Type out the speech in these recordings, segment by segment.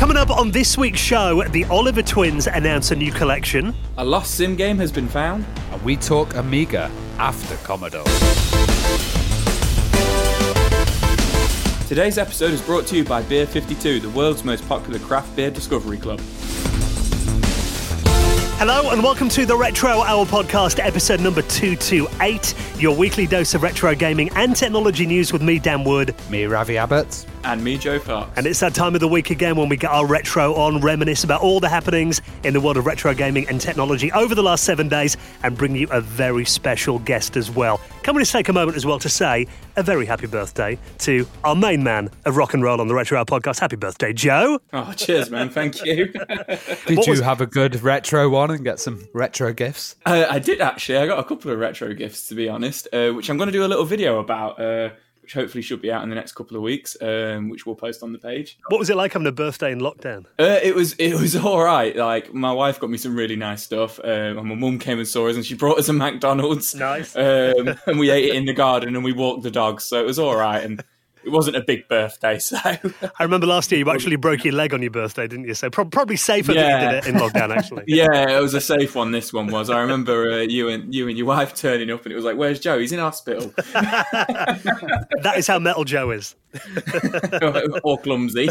Coming up on this week's show, the Oliver twins announce a new collection. A lost sim game has been found. And we talk Amiga after Commodore. Today's episode is brought to you by Beer 52, the world's most popular craft beer discovery club. Hello and welcome to the Retro Hour podcast, episode number 228, your weekly dose of retro gaming and technology news with me, Dan Wood. Me, Ravi Abbott. And me, Joe Fox. And it's that time of the week again when we get our retro on, reminisce about all the happenings in the world of retro gaming and technology over the last seven days, and bring you a very special guest as well. Can we just take a moment as well to say a very happy birthday to our main man of rock and roll on the Retro Hour podcast. Happy birthday, Joe. Oh, cheers, man. Thank you. did what you was... have a good retro one and get some retro gifts? Uh, I did actually. I got a couple of retro gifts, to be honest, uh, which I'm going to do a little video about. Uh, which hopefully should be out in the next couple of weeks, um, which we'll post on the page. What was it like having a birthday in lockdown? Uh, it was it was all right. Like my wife got me some really nice stuff, um, and my mum came and saw us, and she brought us a McDonald's. Nice. Um, and we ate it in the garden, and we walked the dogs, so it was all right. And it wasn't a big birthday, so I remember last year you actually broke your leg on your birthday, didn't you? So pro- probably safer yeah. than you did it in lockdown, actually. yeah, it was a safe one. This one was. I remember uh, you and you and your wife turning up, and it was like, "Where's Joe? He's in hospital." that is how metal Joe is. or clumsy.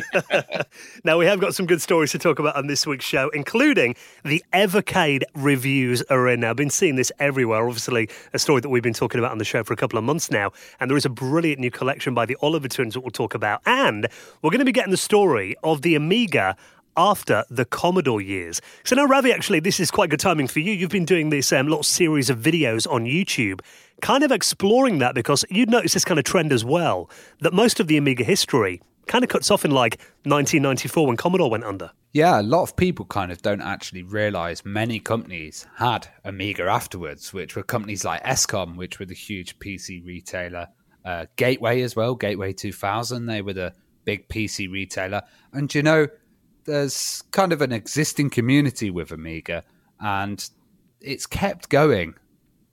now we have got some good stories to talk about on this week's show, including the Evercade reviews are in. Now, I've been seeing this everywhere. Obviously, a story that we've been talking about on the show for a couple of months now, and there is a brilliant new collection by the Oliver Oliver twins that we'll talk about. And we're going to be getting the story of the Amiga after the Commodore years. So now, Ravi, actually, this is quite good timing for you. You've been doing this um, little series of videos on YouTube, kind of exploring that because you'd notice this kind of trend as well, that most of the Amiga history kind of cuts off in like 1994 when Commodore went under. Yeah, a lot of people kind of don't actually realize many companies had Amiga afterwards, which were companies like Escom, which were the huge PC retailer, uh, Gateway as well, Gateway 2000. They were the big PC retailer. And you know, there's kind of an existing community with Amiga, and it's kept going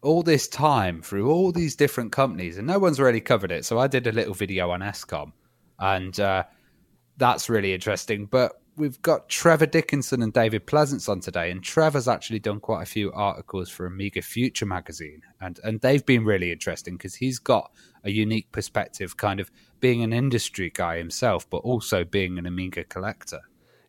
all this time through all these different companies, and no one's really covered it. So I did a little video on Escom, and uh, that's really interesting. But we've got Trevor Dickinson and David Pleasance on today, and Trevor's actually done quite a few articles for Amiga Future magazine, and and they've been really interesting because he's got a unique perspective, kind of being an industry guy himself, but also being an Amiga collector.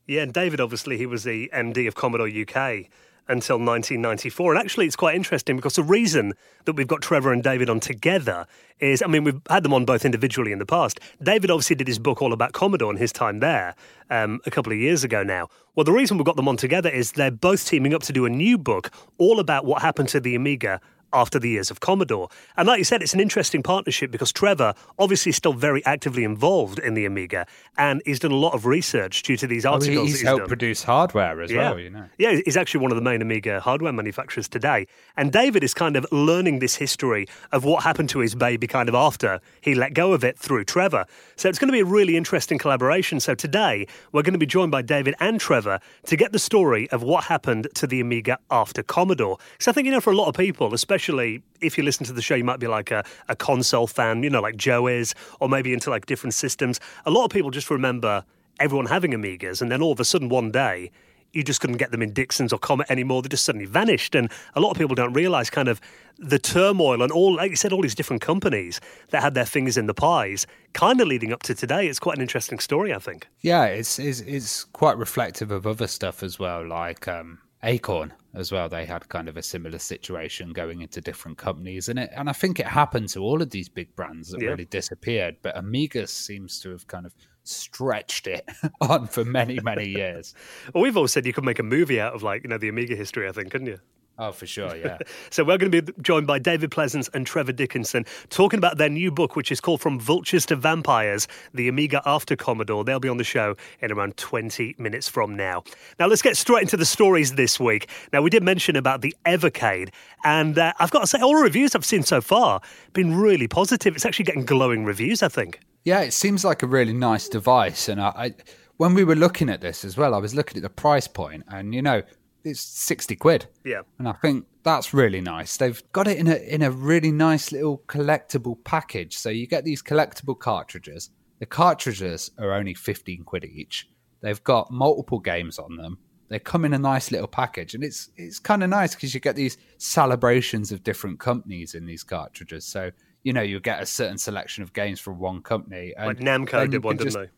Yeah, and David obviously he was the MD of Commodore UK until 1994. And actually, it's quite interesting because the reason that we've got Trevor and David on together is I mean, we've had them on both individually in the past. David obviously did his book all about Commodore and his time there um, a couple of years ago now. Well, the reason we've got them on together is they're both teaming up to do a new book all about what happened to the Amiga after the years of Commodore. And like you said, it's an interesting partnership because Trevor obviously is still very actively involved in the Amiga and he's done a lot of research due to these articles. Oh, he's, he's helped done. produce hardware as yeah. well, you know. Yeah, he's actually one of the main Amiga hardware manufacturers today. And David is kind of learning this history of what happened to his baby kind of after he let go of it through Trevor. So it's going to be a really interesting collaboration. So today we're going to be joined by David and Trevor to get the story of what happened to the Amiga after Commodore. So I think, you know, for a lot of people, especially especially if you listen to the show, you might be like a, a console fan, you know, like Joe is, or maybe into like different systems. A lot of people just remember everyone having Amigas, and then all of a sudden one day, you just couldn't get them in Dixon's or Comet anymore. They just suddenly vanished. And a lot of people don't realize kind of the turmoil and all, like you said, all these different companies that had their fingers in the pies, kind of leading up to today. It's quite an interesting story, I think. Yeah, it's it's, it's quite reflective of other stuff as well, like um, Acorn as well. They had kind of a similar situation going into different companies, and it and I think it happened to all of these big brands that yeah. really disappeared. But Amiga seems to have kind of stretched it on for many many years. well, we've all said you could make a movie out of like you know the Amiga history. I think, couldn't you? Oh, for sure, yeah. so we're going to be joined by David Pleasance and Trevor Dickinson talking about their new book, which is called From Vultures to Vampires, the Amiga After Commodore. They'll be on the show in around 20 minutes from now. Now, let's get straight into the stories this week. Now, we did mention about the Evercade, and uh, I've got to say, all the reviews I've seen so far have been really positive. It's actually getting glowing reviews, I think. Yeah, it seems like a really nice device. And I, I when we were looking at this as well, I was looking at the price point, and you know, it's 60 quid. Yeah. And I think that's really nice. They've got it in a in a really nice little collectible package. So you get these collectible cartridges. The cartridges are only 15 quid each. They've got multiple games on them. They come in a nice little package, and it's it's kind of nice because you get these celebrations of different companies in these cartridges. So you know you get a certain selection of games from one company. And like Namco did one, didn't they?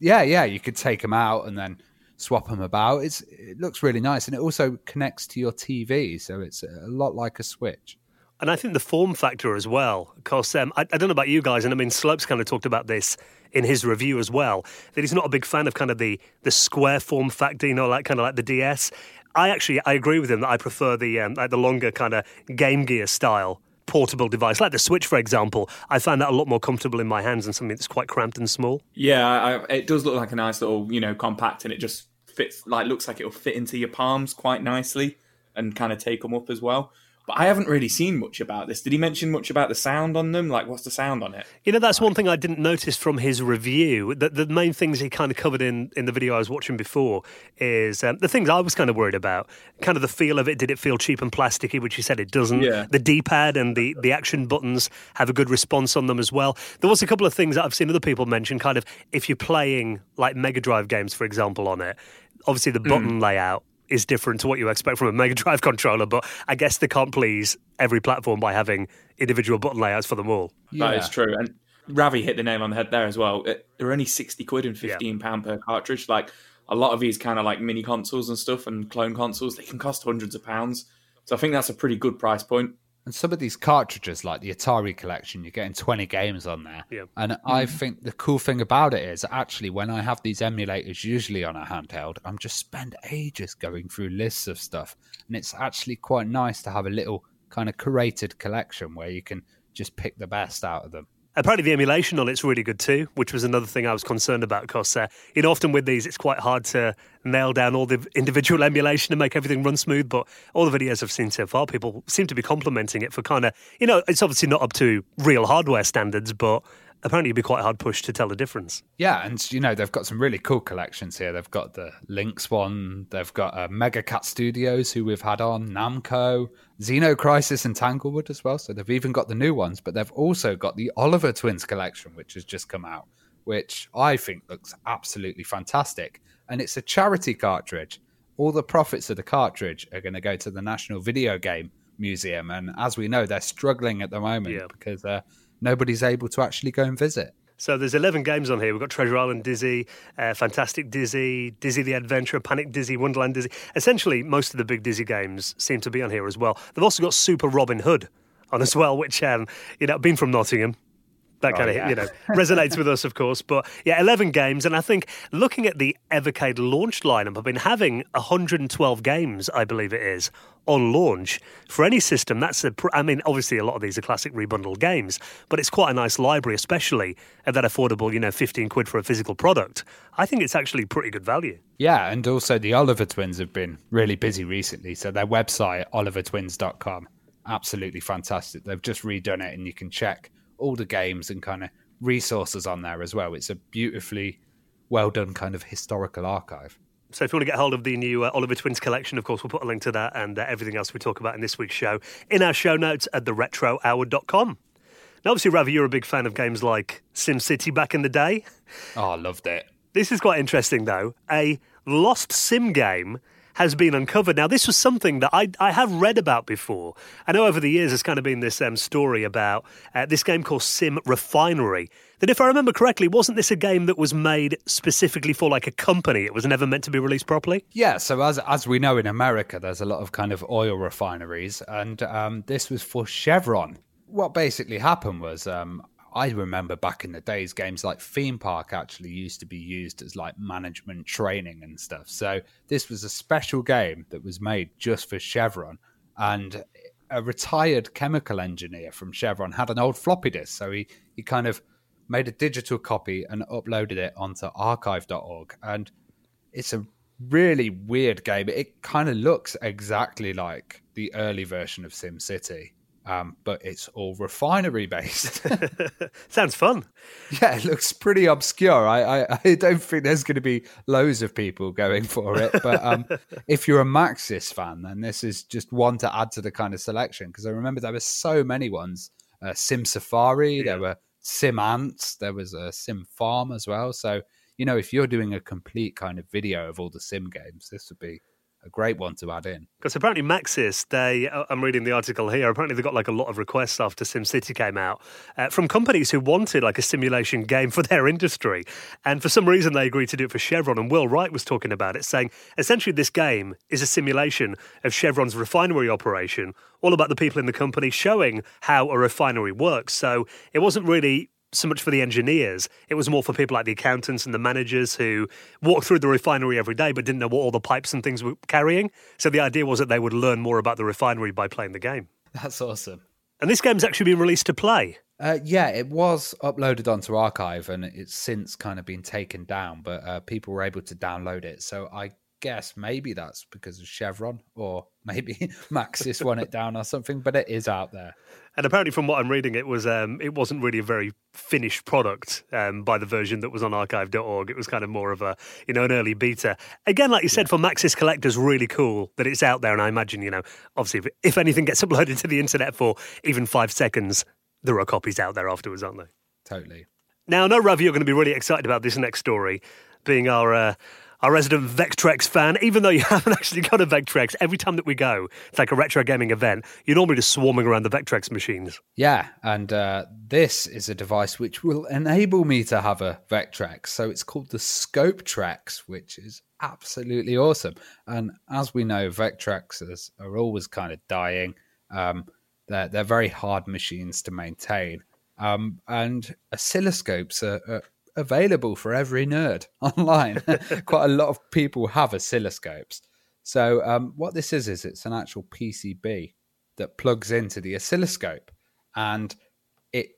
Yeah, yeah. You could take them out and then swap them about. It's it looks really nice, and it also connects to your TV, so it's a lot like a Switch. And I think the form factor as well, because um, I, I, don't know about you guys, and I mean Slopes kind of talked about this in his review as well, that he's not a big fan of kind of the the square form factor, you know, like kind of like the DS. I actually I agree with him that I prefer the um, like the longer kind of Game Gear style portable device, like the Switch, for example. I find that a lot more comfortable in my hands than something that's quite cramped and small. Yeah, I, it does look like a nice little, you know, compact, and it just fits like looks like it'll fit into your palms quite nicely and kind of take them up as well. But I haven't really seen much about this. Did he mention much about the sound on them? Like, what's the sound on it? You know, that's one thing I didn't notice from his review. The, the main things he kind of covered in, in the video I was watching before is um, the things I was kind of worried about. Kind of the feel of it. Did it feel cheap and plasticky, which he said it doesn't? Yeah. The D pad and the, the action buttons have a good response on them as well. There was a couple of things that I've seen other people mention, kind of if you're playing like Mega Drive games, for example, on it, obviously the button mm. layout is different to what you expect from a Mega Drive controller, but I guess they can't please every platform by having individual button layouts for them all. Yeah. That is true. And Ravi hit the nail on the head there as well. Uh, they're only 60 quid and 15 pound yeah. per cartridge. Like a lot of these kind of like mini consoles and stuff and clone consoles, they can cost hundreds of pounds. So I think that's a pretty good price point. And some of these cartridges, like the Atari collection, you're getting 20 games on there. Yeah. And mm-hmm. I think the cool thing about it is actually when I have these emulators, usually on a handheld, I'm just spend ages going through lists of stuff. And it's actually quite nice to have a little kind of curated collection where you can just pick the best out of them. Apparently, the emulation on it's really good too, which was another thing I was concerned about because uh, know often with these it's quite hard to nail down all the individual emulation and make everything run smooth. But all the videos I've seen so far, people seem to be complimenting it for kind of you know it's obviously not up to real hardware standards, but apparently you'd be quite hard pushed to tell the difference. Yeah, and you know they've got some really cool collections here. They've got the Lynx one. They've got uh, Mega Cat Studios, who we've had on Namco, Xeno Crisis, and Tanglewood as well. So they've even got the new ones, but they've also got the Oliver Twins collection, which has just come out, which I think looks absolutely fantastic. And it's a charity cartridge. All the profits of the cartridge are going to go to the National Video Game Museum, and as we know, they're struggling at the moment yeah. because. Uh, nobody's able to actually go and visit. So there's 11 games on here. We've got Treasure Island Dizzy, uh, Fantastic Dizzy, Dizzy the Adventurer, Panic Dizzy, Wonderland Dizzy. Essentially, most of the big Dizzy games seem to be on here as well. They've also got Super Robin Hood on as well, which, um, you know, being from Nottingham, that kind oh, of yeah. you know resonates with us, of course. But yeah, eleven games, and I think looking at the Evercade launch lineup, I've been having 112 games, I believe it is, on launch for any system. That's a, I mean, obviously a lot of these are classic rebundled games, but it's quite a nice library, especially at that affordable, you know, 15 quid for a physical product. I think it's actually pretty good value. Yeah, and also the Oliver Twins have been really busy recently, so their website olivertwins.com absolutely fantastic. They've just redone it, and you can check all the games and kind of resources on there as well. It's a beautifully well done kind of historical archive. So if you want to get hold of the new uh, Oliver Twins collection, of course, we'll put a link to that and uh, everything else we talk about in this week's show in our show notes at theretrohour.com. Now, obviously, Ravi, you're a big fan of games like SimCity back in the day. Oh, I loved it. This is quite interesting, though. A lost sim game has been uncovered. Now, this was something that I, I have read about before. I know over the years there's kind of been this um, story about uh, this game called Sim Refinery. That, if I remember correctly, wasn't this a game that was made specifically for like a company? It was never meant to be released properly. Yeah. So as as we know in America, there's a lot of kind of oil refineries, and um, this was for Chevron. What basically happened was um, I remember back in the days, games like Theme Park actually used to be used as like management training and stuff. So this was a special game that was made just for Chevron. And a retired chemical engineer from Chevron had an old floppy disk. So he, he kind of made a digital copy and uploaded it onto archive.org. And it's a really weird game. It kind of looks exactly like the early version of SimCity um, but it's all refinery based. Sounds fun. Yeah, it looks pretty obscure. I, I, I don't think there's going to be loads of people going for it. But um, if you're a Maxis fan, then this is just one to add to the kind of selection because I remember there were so many ones. Uh, Sim Safari, yeah. there were Sim Ants, there was a Sim Farm as well. So you know, if you're doing a complete kind of video of all the sim games, this would be a great one to add in. Because apparently Maxis, they, uh, I'm reading the article here, apparently they got like a lot of requests after SimCity came out uh, from companies who wanted like a simulation game for their industry. And for some reason they agreed to do it for Chevron. And Will Wright was talking about it, saying essentially this game is a simulation of Chevron's refinery operation, all about the people in the company showing how a refinery works. So it wasn't really so much for the engineers. It was more for people like the accountants and the managers who walked through the refinery every day but didn't know what all the pipes and things were carrying. So the idea was that they would learn more about the refinery by playing the game. That's awesome. And this game's actually been released to play. Uh, yeah, it was uploaded onto Archive and it's since kind of been taken down, but uh, people were able to download it. So I guess maybe that's because of Chevron or maybe Maxis won it down or something, but it is out there. And apparently, from what I'm reading, it was um, it wasn't really a very finished product um, by the version that was on archive.org. It was kind of more of a you know an early beta. Again, like you said, yeah. for Maxis collectors, really cool that it's out there. And I imagine you know, obviously, if, if anything gets uploaded to the internet for even five seconds, there are copies out there afterwards, aren't there? Totally. Now, I know Ravi, you're going to be really excited about this next story, being our. Uh, our resident Vectrex fan, even though you haven't actually got a Vectrex, every time that we go, it's like a retro gaming event, you're normally just swarming around the Vectrex machines. Yeah, and uh, this is a device which will enable me to have a Vectrex. So it's called the Scope Trex, which is absolutely awesome. And as we know, Vectrexes are always kind of dying. Um, they're, they're very hard machines to maintain. Um, and oscilloscopes are, are available for every nerd online. Quite a lot of people have oscilloscopes. So um, what this is is it's an actual PCB that plugs into the oscilloscope, and it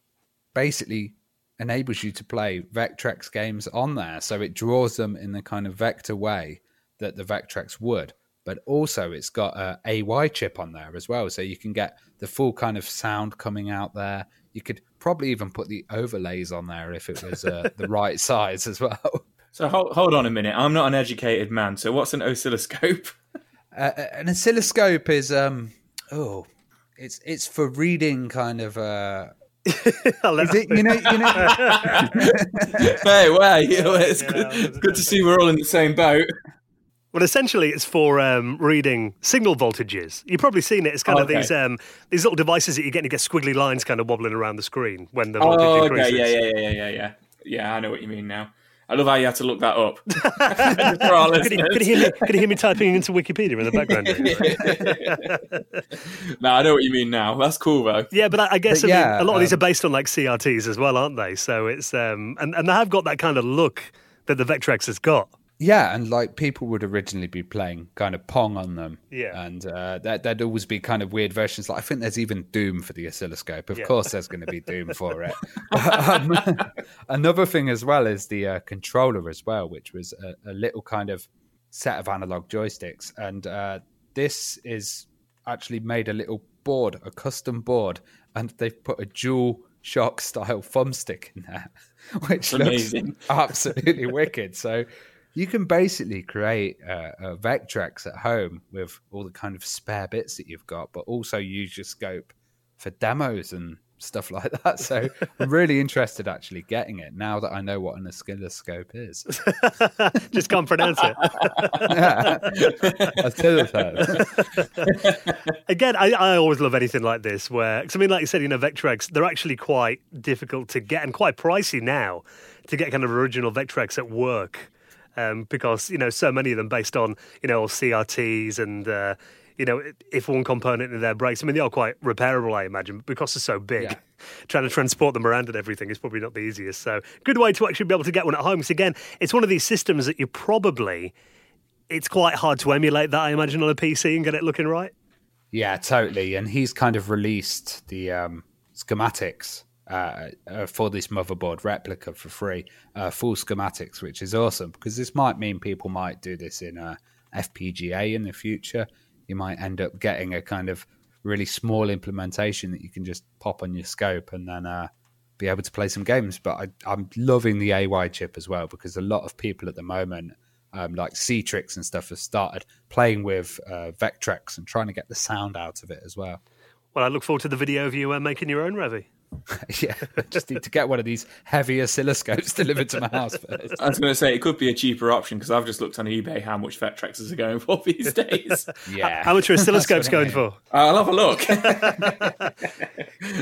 basically enables you to play Vectrex games on there. So it draws them in the kind of vector way that the Vectrex would. But also, it's got a AY chip on there as well, so you can get the full kind of sound coming out there. You could probably even put the overlays on there if it was uh, the right size as well. So hold, hold on a minute. I'm not an educated man. So what's an oscilloscope? Uh, uh, an oscilloscope is um oh, it's it's for reading kind of uh it, you know, you know. hey, wait, you know, it's, good, it's good to see we're all in the same boat. Well, essentially, it's for um, reading signal voltages. You've probably seen it. It's kind okay. of these um, these little devices that you get to get squiggly lines kind of wobbling around the screen when the voltage oh, increases. Okay. Yeah, yeah, yeah, yeah, yeah. Yeah, I know what you mean now. I love how you had to look that up. could, you, could, you hear me, could you hear me typing into Wikipedia in the background? no, I know what you mean now. That's cool though. Yeah, but I, I guess but I yeah, mean, a lot um, of these um, are based on like CRTs as well, aren't they? So it's um, and and they have got that kind of look that the Vectrex has got. Yeah, and like people would originally be playing kind of Pong on them. Yeah. And uh, that, there'd always be kind of weird versions. Like I think there's even Doom for the oscilloscope. Of yeah. course, there's going to be Doom for it. um, another thing as well is the uh, controller as well, which was a, a, little kind of set of analog joysticks. And uh, this is actually made a little board, a custom board, and they've put a dual shock style thumbstick in there, which looks absolutely wicked. So you can basically create a, a Vectrex at home with all the kind of spare bits that you've got, but also use your scope for demos and stuff like that. So I'm really interested actually getting it now that I know what an oscilloscope is. Just can't pronounce it. Again, I, I, always love anything like this where, cause I mean, like you said, you know, Vectrex, they're actually quite difficult to get and quite pricey now to get kind of original Vectrex at work um, because you know so many of them based on you know CRTs and uh, you know if one component in there breaks, I mean they are quite repairable, I imagine, but because they're so big. Yeah. Trying to transport them around and everything is probably not the easiest. So, good way to actually be able to get one at home. Because again, it's one of these systems that you probably it's quite hard to emulate that, I imagine, on a PC and get it looking right. Yeah, totally. And he's kind of released the um, schematics uh, uh, for this motherboard replica for free, uh, full schematics, which is awesome because this might mean people might do this in a FPGA in the future. You might end up getting a kind of really small implementation that you can just pop on your scope and then uh, be able to play some games. But I, am loving the AY chip as well because a lot of people at the moment, um, like Ctrix and stuff, have started playing with uh, Vectrex and trying to get the sound out of it as well. Well, I look forward to the video of you uh, making your own Revy. yeah, I just need to get one of these heavy oscilloscopes delivered to my house first. I was going to say it could be a cheaper option because I've just looked on eBay how much Vectrexes are going for these days. Yeah. How much are oscilloscopes That's I going mean. for? I'll have a look.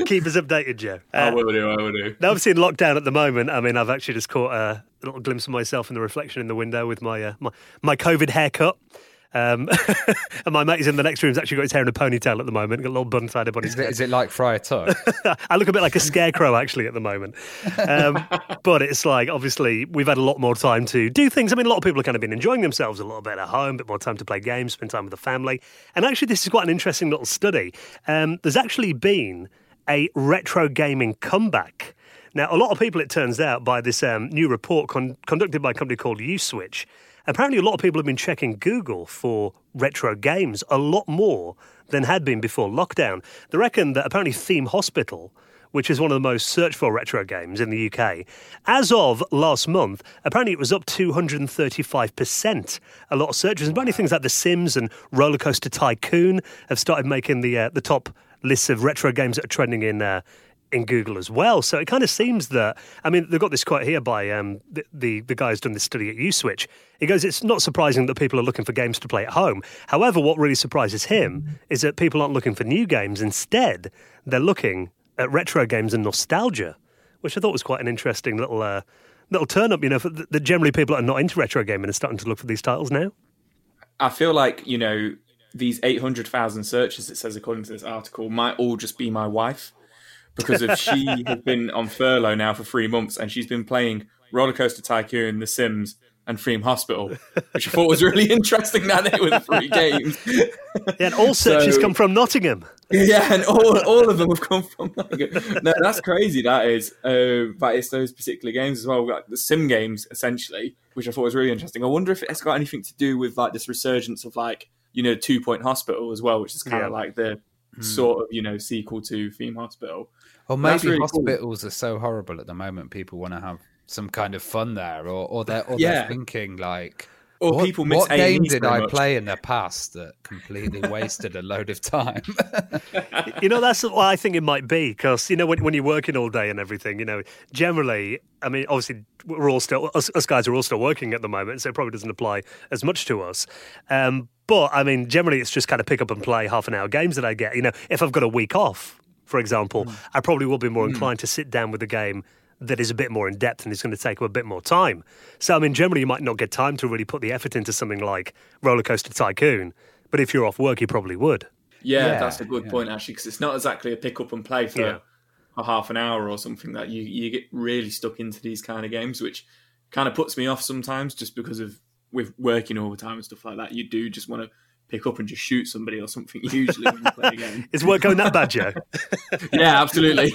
Keep us updated, Joe. I Uh, will do. I will do. Now, obviously, in lockdown at the moment, I mean, I've actually just caught a little glimpse of myself in the reflection in the window with my uh, my, my COVID haircut. Um, and my mate is in the next room. He's actually got his hair in a ponytail at the moment. Got a little bun tied up on his Is it, head. is it like Friar Tuck? I look a bit like a scarecrow actually at the moment. Um, but it's like obviously we've had a lot more time to do things. I mean, a lot of people have kind of been enjoying themselves a little bit at home, a bit more time to play games, spend time with the family. And actually, this is quite an interesting little study. Um, there's actually been a retro gaming comeback. Now, a lot of people, it turns out, by this um, new report con- conducted by a company called USwitch, apparently a lot of people have been checking Google for retro games a lot more than had been before lockdown. They reckon that apparently Theme Hospital, which is one of the most searched for retro games in the UK, as of last month, apparently it was up 235%. A lot of searches. And apparently things like The Sims and Roller Coaster Tycoon have started making the, uh, the top lists of retro games that are trending in. Uh, in Google as well. So it kind of seems that I mean they've got this quote here by um, the, the the guy who's done this study at USwitch. He goes, "It's not surprising that people are looking for games to play at home. However, what really surprises him is that people aren't looking for new games. Instead, they're looking at retro games and nostalgia, which I thought was quite an interesting little uh, little turn up. You know, that generally people are not into retro gaming are starting to look for these titles now. I feel like you know these eight hundred thousand searches. It says according to this article might all just be my wife because if she has been on furlough now for three months and she's been playing Roller Coaster Tycoon, The Sims, and Theme Hospital, which I thought was really interesting. Now that it was three games. Yeah, and all searches So- come from Nottingham. Yeah, and all all of them have come from Nottingham. No, that's crazy. That is, uh, but it's those particular games as well, like the sim games essentially, which I thought was really interesting. I wonder if it's got anything to do with like this resurgence of like you know Two Point Hospital as well, which is kind Yeah. of like the sort of you know sequel to Theme Hospital. Or maybe really cool. hospitals are so horrible at the moment. People want to have some kind of fun there, or or they're or Yeah. they're thinking like, Or what, people miss what A&E game did I much. play in the past that completely wasted a load of time? You know, that's what I think it might be because, you know, when, when you're working all day and everything, you know, generally, I mean, obviously, we're all still, us, us guys are all still working at the moment, so it probably doesn't apply as much to us. Um, but, I mean, generally, it's just kind of pick up and play half an hour games that I get. You know, if I've got a week off, for example, hmm. I probably will be more hmm. inclined to sit down with a game that is a bit more in depth and is going to take up a bit more time. So, I mean, generally, you might not get time to really put the effort into something like Roller Coaster Tycoon, but if you're off work, you probably would. Yeah, Yeah, that's a good yeah. point actually, because it's not exactly a pick up and play for Yeah. a half an hour or something. That you you get really stuck into these kind of games, which kind of puts me off sometimes, just because of with working overtime and stuff like that. You do just want to pick up and just shoot somebody or something. Usually when you play a game. Is work going that bad, Joe? Yeah, absolutely.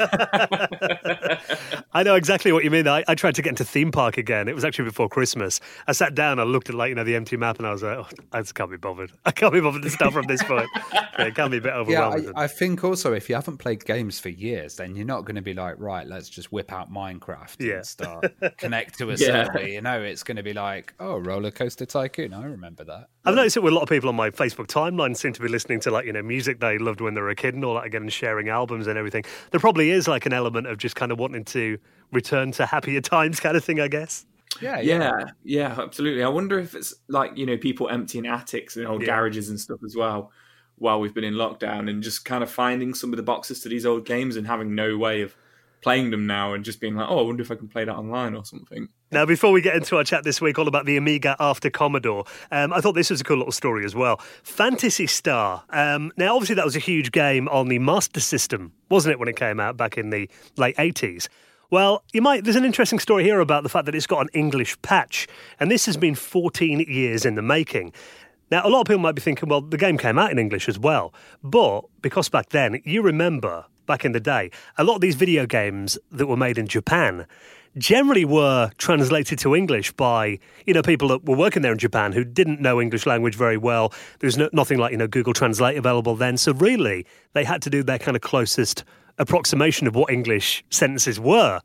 I know exactly what you mean. I, I tried to get into theme park again. It was actually before Christmas. I sat down, I looked at like you know the empty map, and I was like, oh, I just can't be bothered. I can't be bothered to start from this point. Yeah, it can be a bit yeah, overwhelming. I, I think also if you haven't played games for years, then you're not going to be like, right, let's just whip out Minecraft Yeah. and start connect to a Yeah. server. You know, it's going to be like, oh, Roller Coaster Tycoon. I remember that. I've noticed it with a lot of people on my Facebook timeline seem to be listening to like you know music they loved when they were a kid and all that again, and sharing albums and everything. There probably is like an element of just kind of wanting to return to happier times, kind of thing. I guess. Yeah, yeah, yeah, absolutely. I wonder if it's like you know people emptying attics and old Yeah. garages and stuff as well while we've been in lockdown, and just kind of finding some of the boxes to these old games and having no way of playing them now, and just being like, oh, I wonder if I can play that online or something. Now, before we get into our chat this week all about the Amiga after Commodore, um, I thought this was a cool little story as well. Phantasy Star. Um, now, obviously, that was a huge game on the Master System, wasn't it, when it came out back in the late 80s? Well, you might. There's an interesting story here about the fact that it's got an English patch, and this has been 14 years in the making. Now, a lot of people might be thinking, well, the game came out in English as well. But because back then, you remember back in the day, a lot of these video games that were made in Japan generally were translated to English by, you know, people that were working there in Japan who didn't know English language very well. There was no, nothing like, you know, Google Translate available then. So really, they had to do their kind of closest approximation of what English sentences were.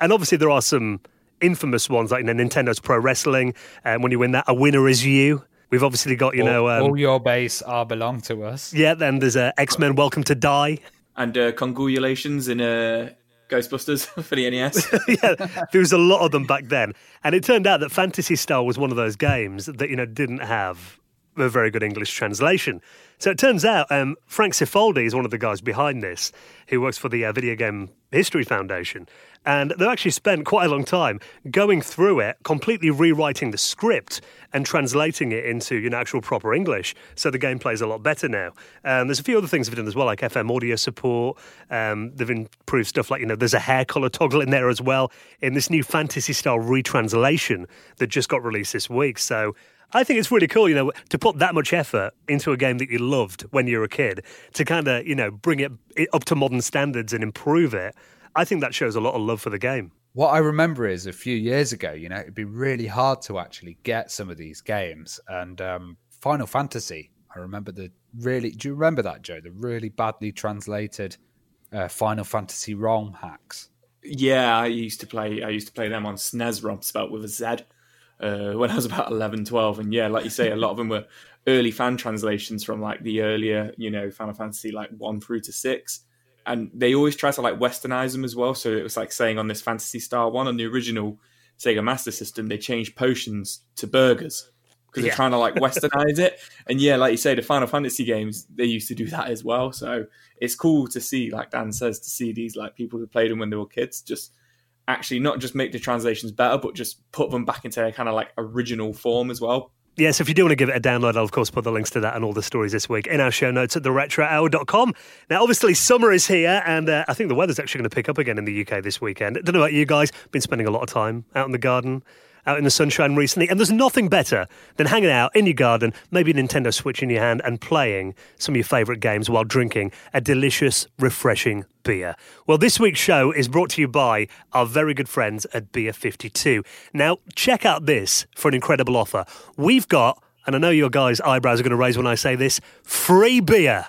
And obviously, there are some infamous ones like you know, Nintendo's Pro Wrestling. And when you win that, a winner is you. We've obviously got, you know, um, all your base are belong to us. yeah, then there's uh, X Men Welcome to Die. And uh, congratulations in a Ghostbusters for the NES. yeah, there was a lot of them back then, and it turned out that Phantasy Star was one of those games that you know didn't have a very good English translation. So it turns out um, Frank Cifaldi is one of the guys behind this, who works for the uh, Video Game History Foundation. And they've actually spent quite a long time going through it, completely rewriting the script and translating it into you know, actual proper English. So the gameplay is a lot better now. Um, there's a few other things they've done as well, like FM audio support. Um, they've improved stuff like, you know, there's a hair color toggle in there as well in this new fantasy style retranslation that just got released this week. So I think it's really cool, you know, to put that much effort into a game that you loved when you were a kid, to kind of, you know, bring it up to modern standards and improve it. I think that shows a lot of love for the game. What I remember is a few years ago, you know, it'd be really hard to actually get some of these games. And um, Final Fantasy, I remember the really, do you remember that, Joe? The really badly translated uh, Final Fantasy ROM hacks. Yeah, I used to play. I used to play them on SNES ROM, spelt with a Z uh, when I was about 11, 12. And yeah, like you say, a lot of them were early fan translations from like the earlier, you know, Final Fantasy like one through to six. And they always try to like westernize them as well. So it was like saying on this Phantasy Star one on the original Sega Master System, they changed potions to burgers because yeah. they're trying to like westernize it. And yeah, like you say, the Final Fantasy games they used to do that as well. So it's cool to see, like Dan says, to see these like people who played them when they were kids just actually not just make the translations better, but just put them back into a kind of like original form as well. Yes, if you do want to give it a download, I'll of course put the links to that and all the stories this week in our show notes at theretrohour.com. Now, obviously, summer is here, and uh, I think the weather's actually going to pick up again in the UK this weekend. I don't know about you guys, been spending a lot of time out in the garden, out in the sunshine recently, and there's nothing better than hanging out in your garden, maybe a Nintendo Switch in your hand, and playing some of your favourite games while drinking a delicious, refreshing beer. Well, this week's show is brought to you by our very good friends at Beer 52. Now, check out this for an incredible offer. We've got, and I know your guys' eyebrows are going to raise when I say this, free beer.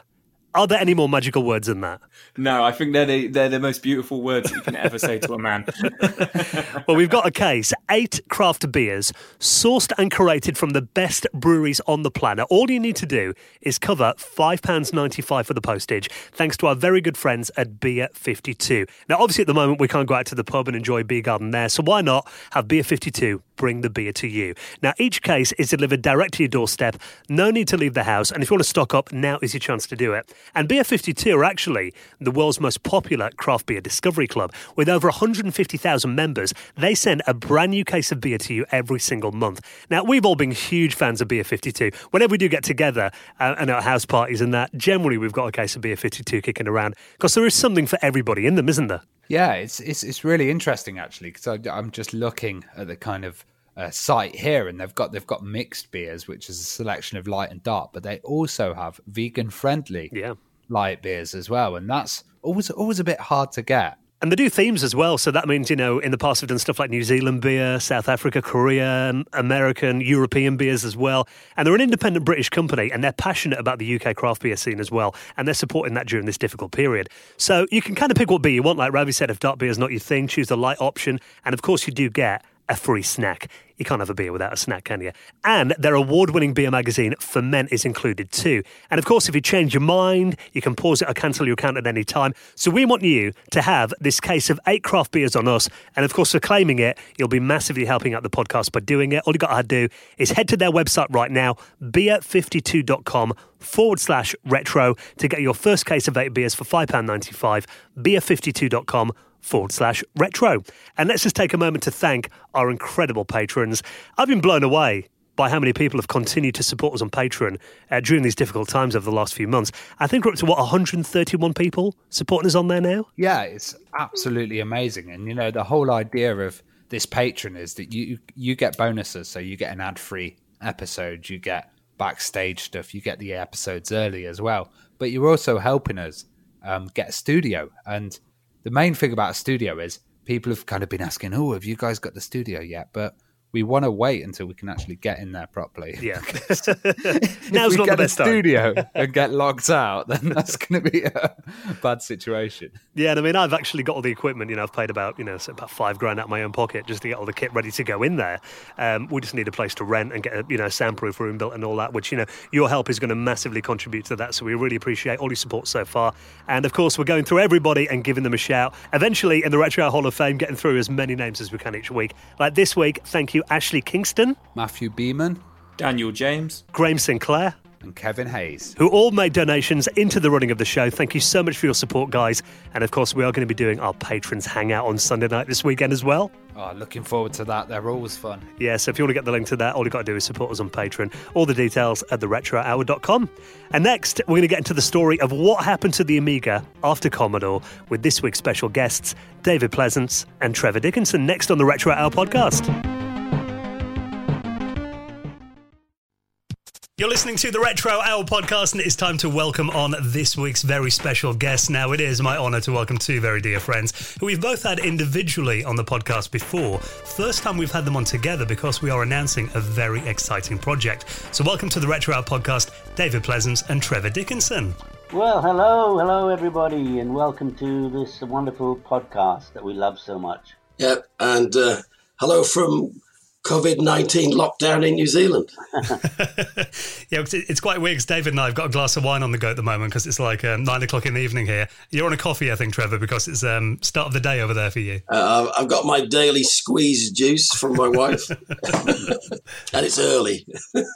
Are there any more magical words than that? No, I think they're the, they're the most beautiful words you can ever say to a man. well, we've got a case, eight craft beers, sourced and curated from the best breweries on the planet. All you need to do is cover £5.95 for the postage, thanks to our very good friends at Beer 52. Now, obviously, at the moment, we can't go out to the pub and enjoy Beer Garden there, so why not have Beer 52 bring the beer to you? Now, each case is delivered direct to your doorstep, no need to leave the house, and if you want to stock up, now is your chance to do it. And Beer 52 are actually the world's most popular craft beer discovery club. With over 150,000 members, they send a brand new case of beer to you every single month. Now, we've all been huge fans of Beer 52. Whenever we do get together uh, and at house parties and that, generally we've got a case of Beer 52 kicking around because there is something for everybody in them, isn't there? Yeah, it's it's it's really interesting actually because I'm just looking at the kind of uh, site here, and they've got they've got mixed beers, which is a selection of light and dark, but they also have vegan friendly yeah light beers as well, and that's always always a bit hard to get. And they do themes as well. So that means, you know, in the past, we've done stuff like New Zealand beer, South Africa, Korea, American, European beers as well. And they're an independent British company and they're passionate about the UK craft beer scene as well. And they're supporting that during this difficult period. So you can kind of pick what beer you want. Like Ravi said, if dark beer is not your thing, choose the light option. And of course, you do get a free snack. You can't have a beer without a snack, can you? And their award winning beer magazine, Ferment, is included too. And of course, if you change your mind, you can pause it or cancel your account at any time. So we want you to have this case of eight craft beers on us. And of course, for claiming it, you'll be massively helping out the podcast by doing it. All you got to do is head to their website right now, beer52.com forward slash retro to get your first case of eight beers for £5.95, beer52.com forward slash retro. And let's just take a moment to thank our incredible patrons. I've been blown away by how many people have continued to support us on Patreon uh, during these difficult times over the last few months. I think we're up to what 131 people supporting us on there now. Yeah, it's absolutely amazing. And you know, the whole idea of this patron is that you you get bonuses, so you get an ad-free episode, you get backstage stuff, you get the episodes early as well. But you're also helping us um, get a studio and the main thing about a studio is people have kind of been asking, "Oh, have you guys got the studio yet?" But we want to wait until we can actually get in there properly. Yeah. Now's not the best time. studio and get locked out, then that's going to be a bad situation. Yeah, and I mean, I've actually got all the equipment. You know, I've paid about you know about five grand out of my own pocket just to get all the kit ready to go in there. Um, we just need a place to rent and get a you know soundproof room built and all that. Which you know your help is going to massively contribute to that. So we really appreciate all your support so far. And of course, we're going through everybody and giving them a shout. Eventually, in the Retro Hall of Fame, getting through as many names as we can each week. Like this week, thank you, Ashley Kingston, Matthew Beaman, Daniel James, Graham Sinclair. and Kevin Hayes. who all made donations into the running of the show. Thank you so much for your support, guys. And of course, we are going to be doing our patrons hangout on Sunday night this weekend as well. Oh, looking forward to that. They're always fun. Yeah, so if you want to get the link to that, all you've got to do is support us on Patreon. All the details at theretrohour.com. And next, we're going to get into the story of what happened to the Amiga after Commodore with this week's special guests, David Pleasance and Trevor Dickinson, next on the Retro Hour podcast. You're listening to the Retro Hour podcast, and it's time to welcome on this week's very special guest. Now, it is my honour to welcome two very dear friends who we've both had individually on the podcast before. First time we've had them on together because we are announcing a very exciting project. So, welcome to the Retro Hour podcast, David Pleasance and Trevor Dickinson. Well, hello, hello, everybody, and welcome to this wonderful podcast that we love so much. Yep, and uh, hello from COVID 19 lockdown in New Zealand. yeah, it's- quite weird 'cause David and I have got a glass of wine on the go at the moment because it's like um, nine o'clock in the evening here. You're on a coffee, I think, Trevor, because it's um, start of the day over there for you. Uh, I've got my daily squeeze juice from my wife, and it's early.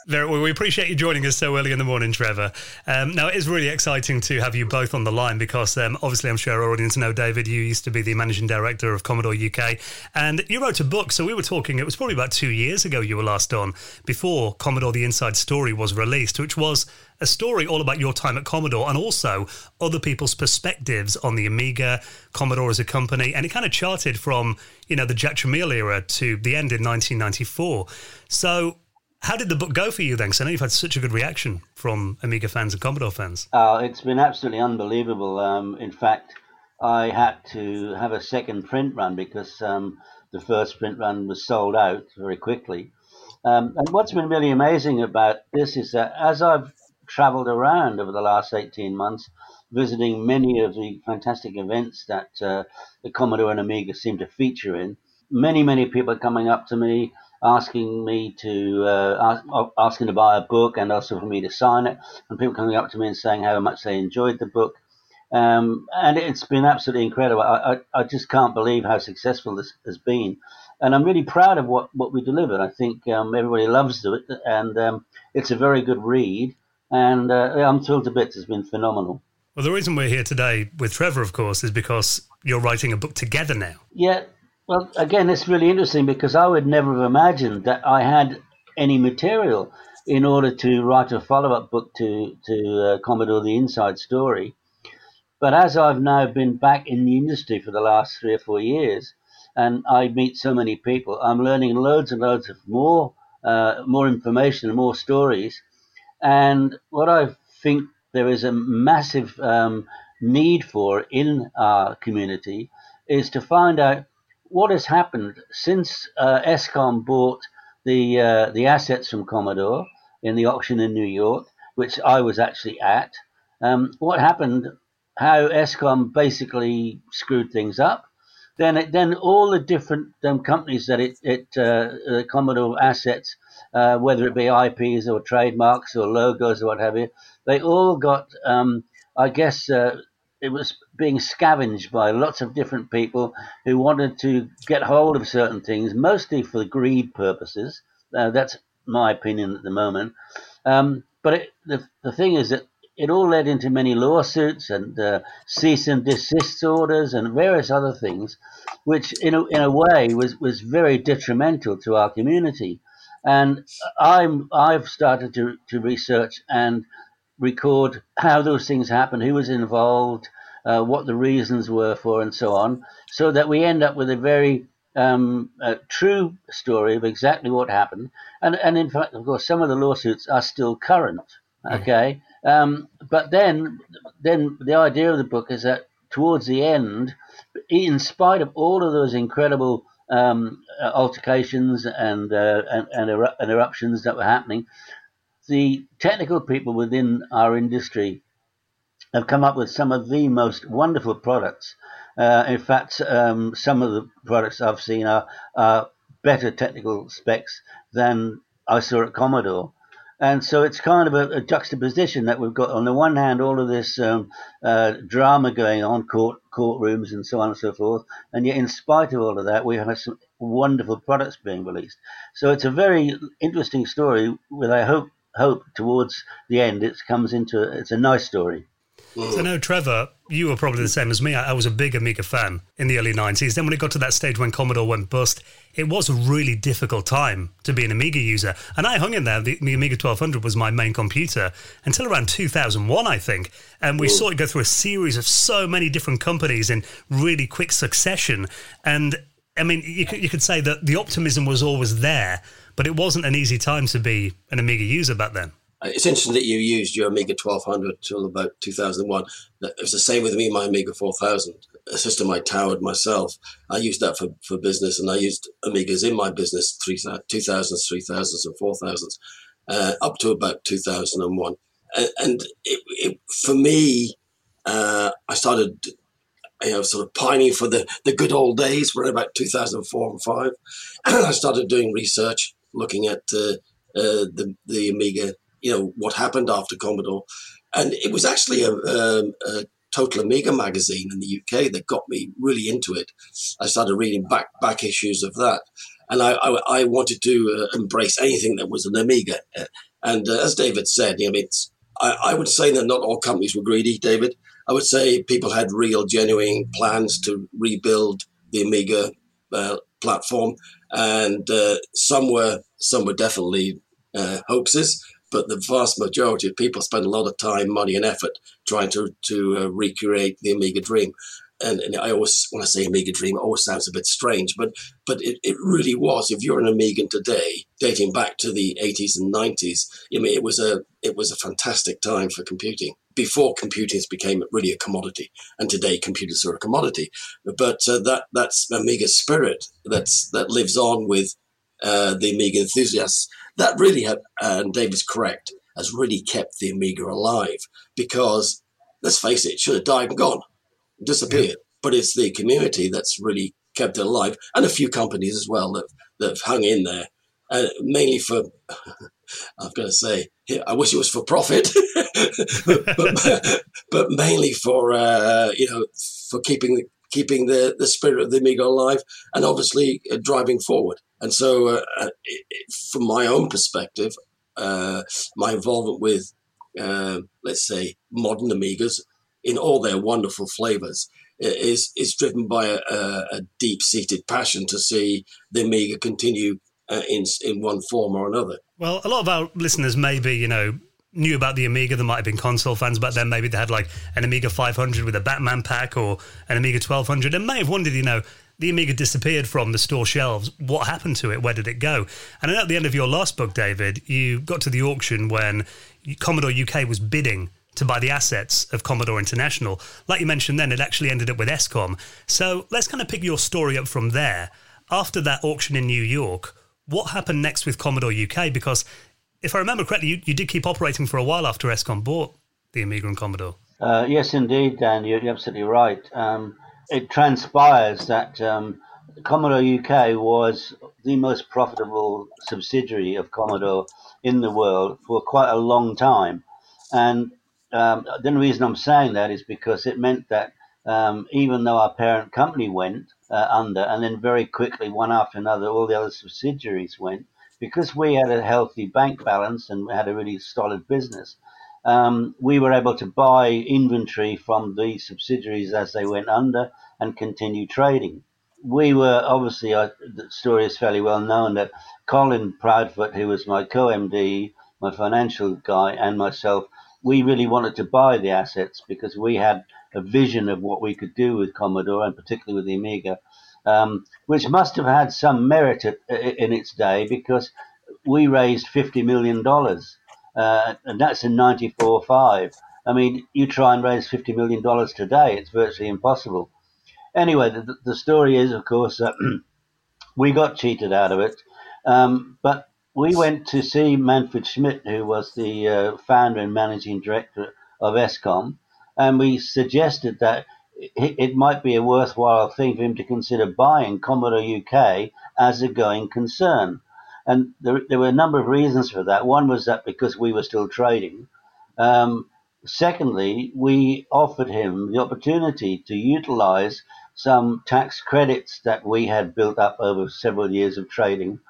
Very, well, we appreciate you joining us so early in the morning, Trevor. Um, now, it is really exciting to have you both on the line because um, obviously, I'm sure our audience know, David, you used to be the managing director of Commodore UK and you wrote a book. So we were talking, it was probably about two years ago you were last on before Commodore The Inside Story was released, which was a story all about your time at Commodore and also other people's perspectives on the Amiga, Commodore as a company. And it kind of charted from, you know, the Jack Tramiel era to the end in 1994. So, how did the book go for you then? Because I know you've had such a good reaction from Amiga fans and Commodore fans. Uh, it's been absolutely unbelievable. Um, in fact, I had to have a second print run because um, the first print run was sold out very quickly. Um, and what's been really amazing about this is that as I've traveled around over the last 18 months, visiting many of the fantastic events that uh, the Commodore and Amiga seem to feature in, many, many people are coming up to me asking me to uh, ask, asking to buy a book and also for me to sign it, and people coming up to me and saying how much they enjoyed the book. Um, and it's been absolutely incredible. I, I, I just can't believe how successful this has been. And I'm really proud of what, what we delivered. I think um, everybody loves it, and um, it's a very good read. And uh, I'm thrilled to bits. It's been phenomenal. Well, the reason we're here today with Trevor, of course, is because you're writing a book together now. Yeah. Well, again, it's really interesting because I would never have imagined that I had any material in order to write a follow-up book to to uh, Commodore: The Inside Story. But as I've now been back in the industry for the last three or four years, and I meet so many people, I'm learning loads and loads of more uh, more information and more stories. And what I think there is a massive um, need for in our community is to find out what has happened since uh, ESCOM bought the uh, the assets from Commodore in the auction in New York, which I was actually at. Um, what happened? How ESCOM basically screwed things up. Then, it, then all the different um, companies that it, it uh, uh, Commodore assets, uh, whether it be IPs or trademarks or logos or what have you, they all got, um, I guess, uh, it was being scavenged by lots of different people who wanted to get hold of certain things, mostly for greed purposes. Uh, that's my opinion at the moment. Um, but it, the, the thing is that it all led into many lawsuits and uh, cease and desist orders and various other things, which in a, in a way was, was very detrimental to our community. And I'm, I've started to, to research and record how those things happened, who was involved, uh, what the reasons were for, and so on, so that we end up with a very um, a true story of exactly what happened. And, and in fact, of course, some of the lawsuits are still current. Okay, um, but then then the idea of the book is that towards the end, in spite of all of those incredible um, altercations and, uh, and, and, eru- and eruptions that were happening, the technical people within our industry have come up with some of the most wonderful products. Uh, in fact, um, some of the products I've seen are, are, better technical specs than I saw at Commodore. And so it's kind of a, a juxtaposition that we've got on the one hand all of this um, uh, drama going on, court courtrooms and so on and so forth, and yet in spite of all of that, we have some wonderful products being released. So it's a very interesting story with I hope hope towards the end it comes into it's a nice story. So, no, Trevor, you were probably the same as me. I, I, was a big Amiga fan in the early 90s. Then, when it got to that stage when Commodore went bust, it was a really difficult time to be an Amiga user. And I hung in there. The, the Amiga 1200 was my main computer until around 2001, I think. And we Ooh. saw it go through a series of so many different companies in really quick succession. And I mean, you could, you could say that the optimism was always there, but it wasn't an easy time to be an Amiga user back then. Uh, it's interesting that you used your Amiga 1200 till about 2001. It was the same with me, my Amiga 4000, a system I towered myself. I used that for, for business and I used Amigas in my business 2000s, 3000s, and 4000s uh, up to about 2001. And, and it, it, for me, uh, I started you know, sort of pining for the, the good old days. In about 2004 and 5. I started doing research, looking at uh, uh, the, the Amiga you know what happened after Commodore, and it was actually a, um, a Total Amiga magazine in the UK that got me really into it. I started reading back back issues of that, and I I, I wanted to uh, embrace anything that was an Amiga. And uh, as David said, I mean, I, I would say that not all companies were greedy, David. I would say people had real, genuine plans to rebuild the Amiga uh, platform, and uh, some were some were definitely uh, hoaxes, but the vast majority of people spend a lot of time, money, and effort trying to to uh, recreate the Amiga Dream. And, and, I always, when I say Amiga Dream, it always sounds a bit strange, but but it, it really was. If you're an Amigan today, dating back to the 80s and 90s, I mean, it was a it was a fantastic time for computing before computing became really a commodity. And today, computers are a commodity. But uh, that that's Amiga spirit that's that lives on with uh, the Amiga enthusiasts that really, had, and David's correct, has really kept the Amiga alive because, let's face it, it should have died and gone, disappeared. Yeah. But it's the community that's really kept it alive, and a few companies as well that that have hung in there, uh, mainly for. I'm going to say, I wish it was for profit, but, but, but, mainly for uh, you know for keeping keeping the, the spirit of the Amiga alive, and obviously uh, driving forward. And so, uh, uh from my own perspective, uh, my involvement with, uh, let's say, modern Amigas in all their wonderful flavors is is driven by a, a deep seated passion to see the Amiga continue uh, in in one form or another. Well, a lot of our listeners may be, you know knew about the Amiga. There might have been console fans back then. Maybe they had like an Amiga 500 with a Batman pack or an Amiga 1200, and may have wondered, you know, the Amiga disappeared from the store shelves. What happened to it? Where did it go? And at the end of your last book, David, you got to the auction when Commodore UK was bidding to buy the assets of Commodore International. Like you mentioned then, it actually ended up with Escom. So let's kind of pick your story up from there. After that auction in New York, what happened next with Commodore UK? Because if I remember correctly, you, you did keep operating for a while after Escom bought the Amiga and Commodore. Uh, yes, indeed, Dan. You're, absolutely right. Um, it transpires that um, Commodore UK was the most profitable subsidiary of Commodore in the world for quite a long time. And um, the reason I'm saying that is because it meant that um, even though our parent company went uh, under, and then very quickly, one after another, all the other subsidiaries went, because we had a healthy bank balance and we had a really solid business, um, we were able to buy inventory from the subsidiaries as they went under and continue trading. We were obviously, uh, the story is fairly well known that Colin Proudfoot, who was my co MD, my financial guy, and myself, we really wanted to buy the assets because we had a vision of what we could do with Commodore and particularly with the Amiga, um, which must have had some merit at, in its day because we raised $50 million uh, and that's in 94 5. I mean, you try and raise $50 million today, it's virtually impossible. Anyway, the, the story is, of course, we got cheated out of it. Um, but we went to see Manfred Schmidt, who was the uh, founder and managing director of Escom, and we suggested that it might be a worthwhile thing for him to consider buying Commodore UK as a going concern. And there, there were a number of reasons for that. One was that because we were still trading. Um, secondly, we offered him the opportunity to utilize some tax credits that we had built up over several years of trading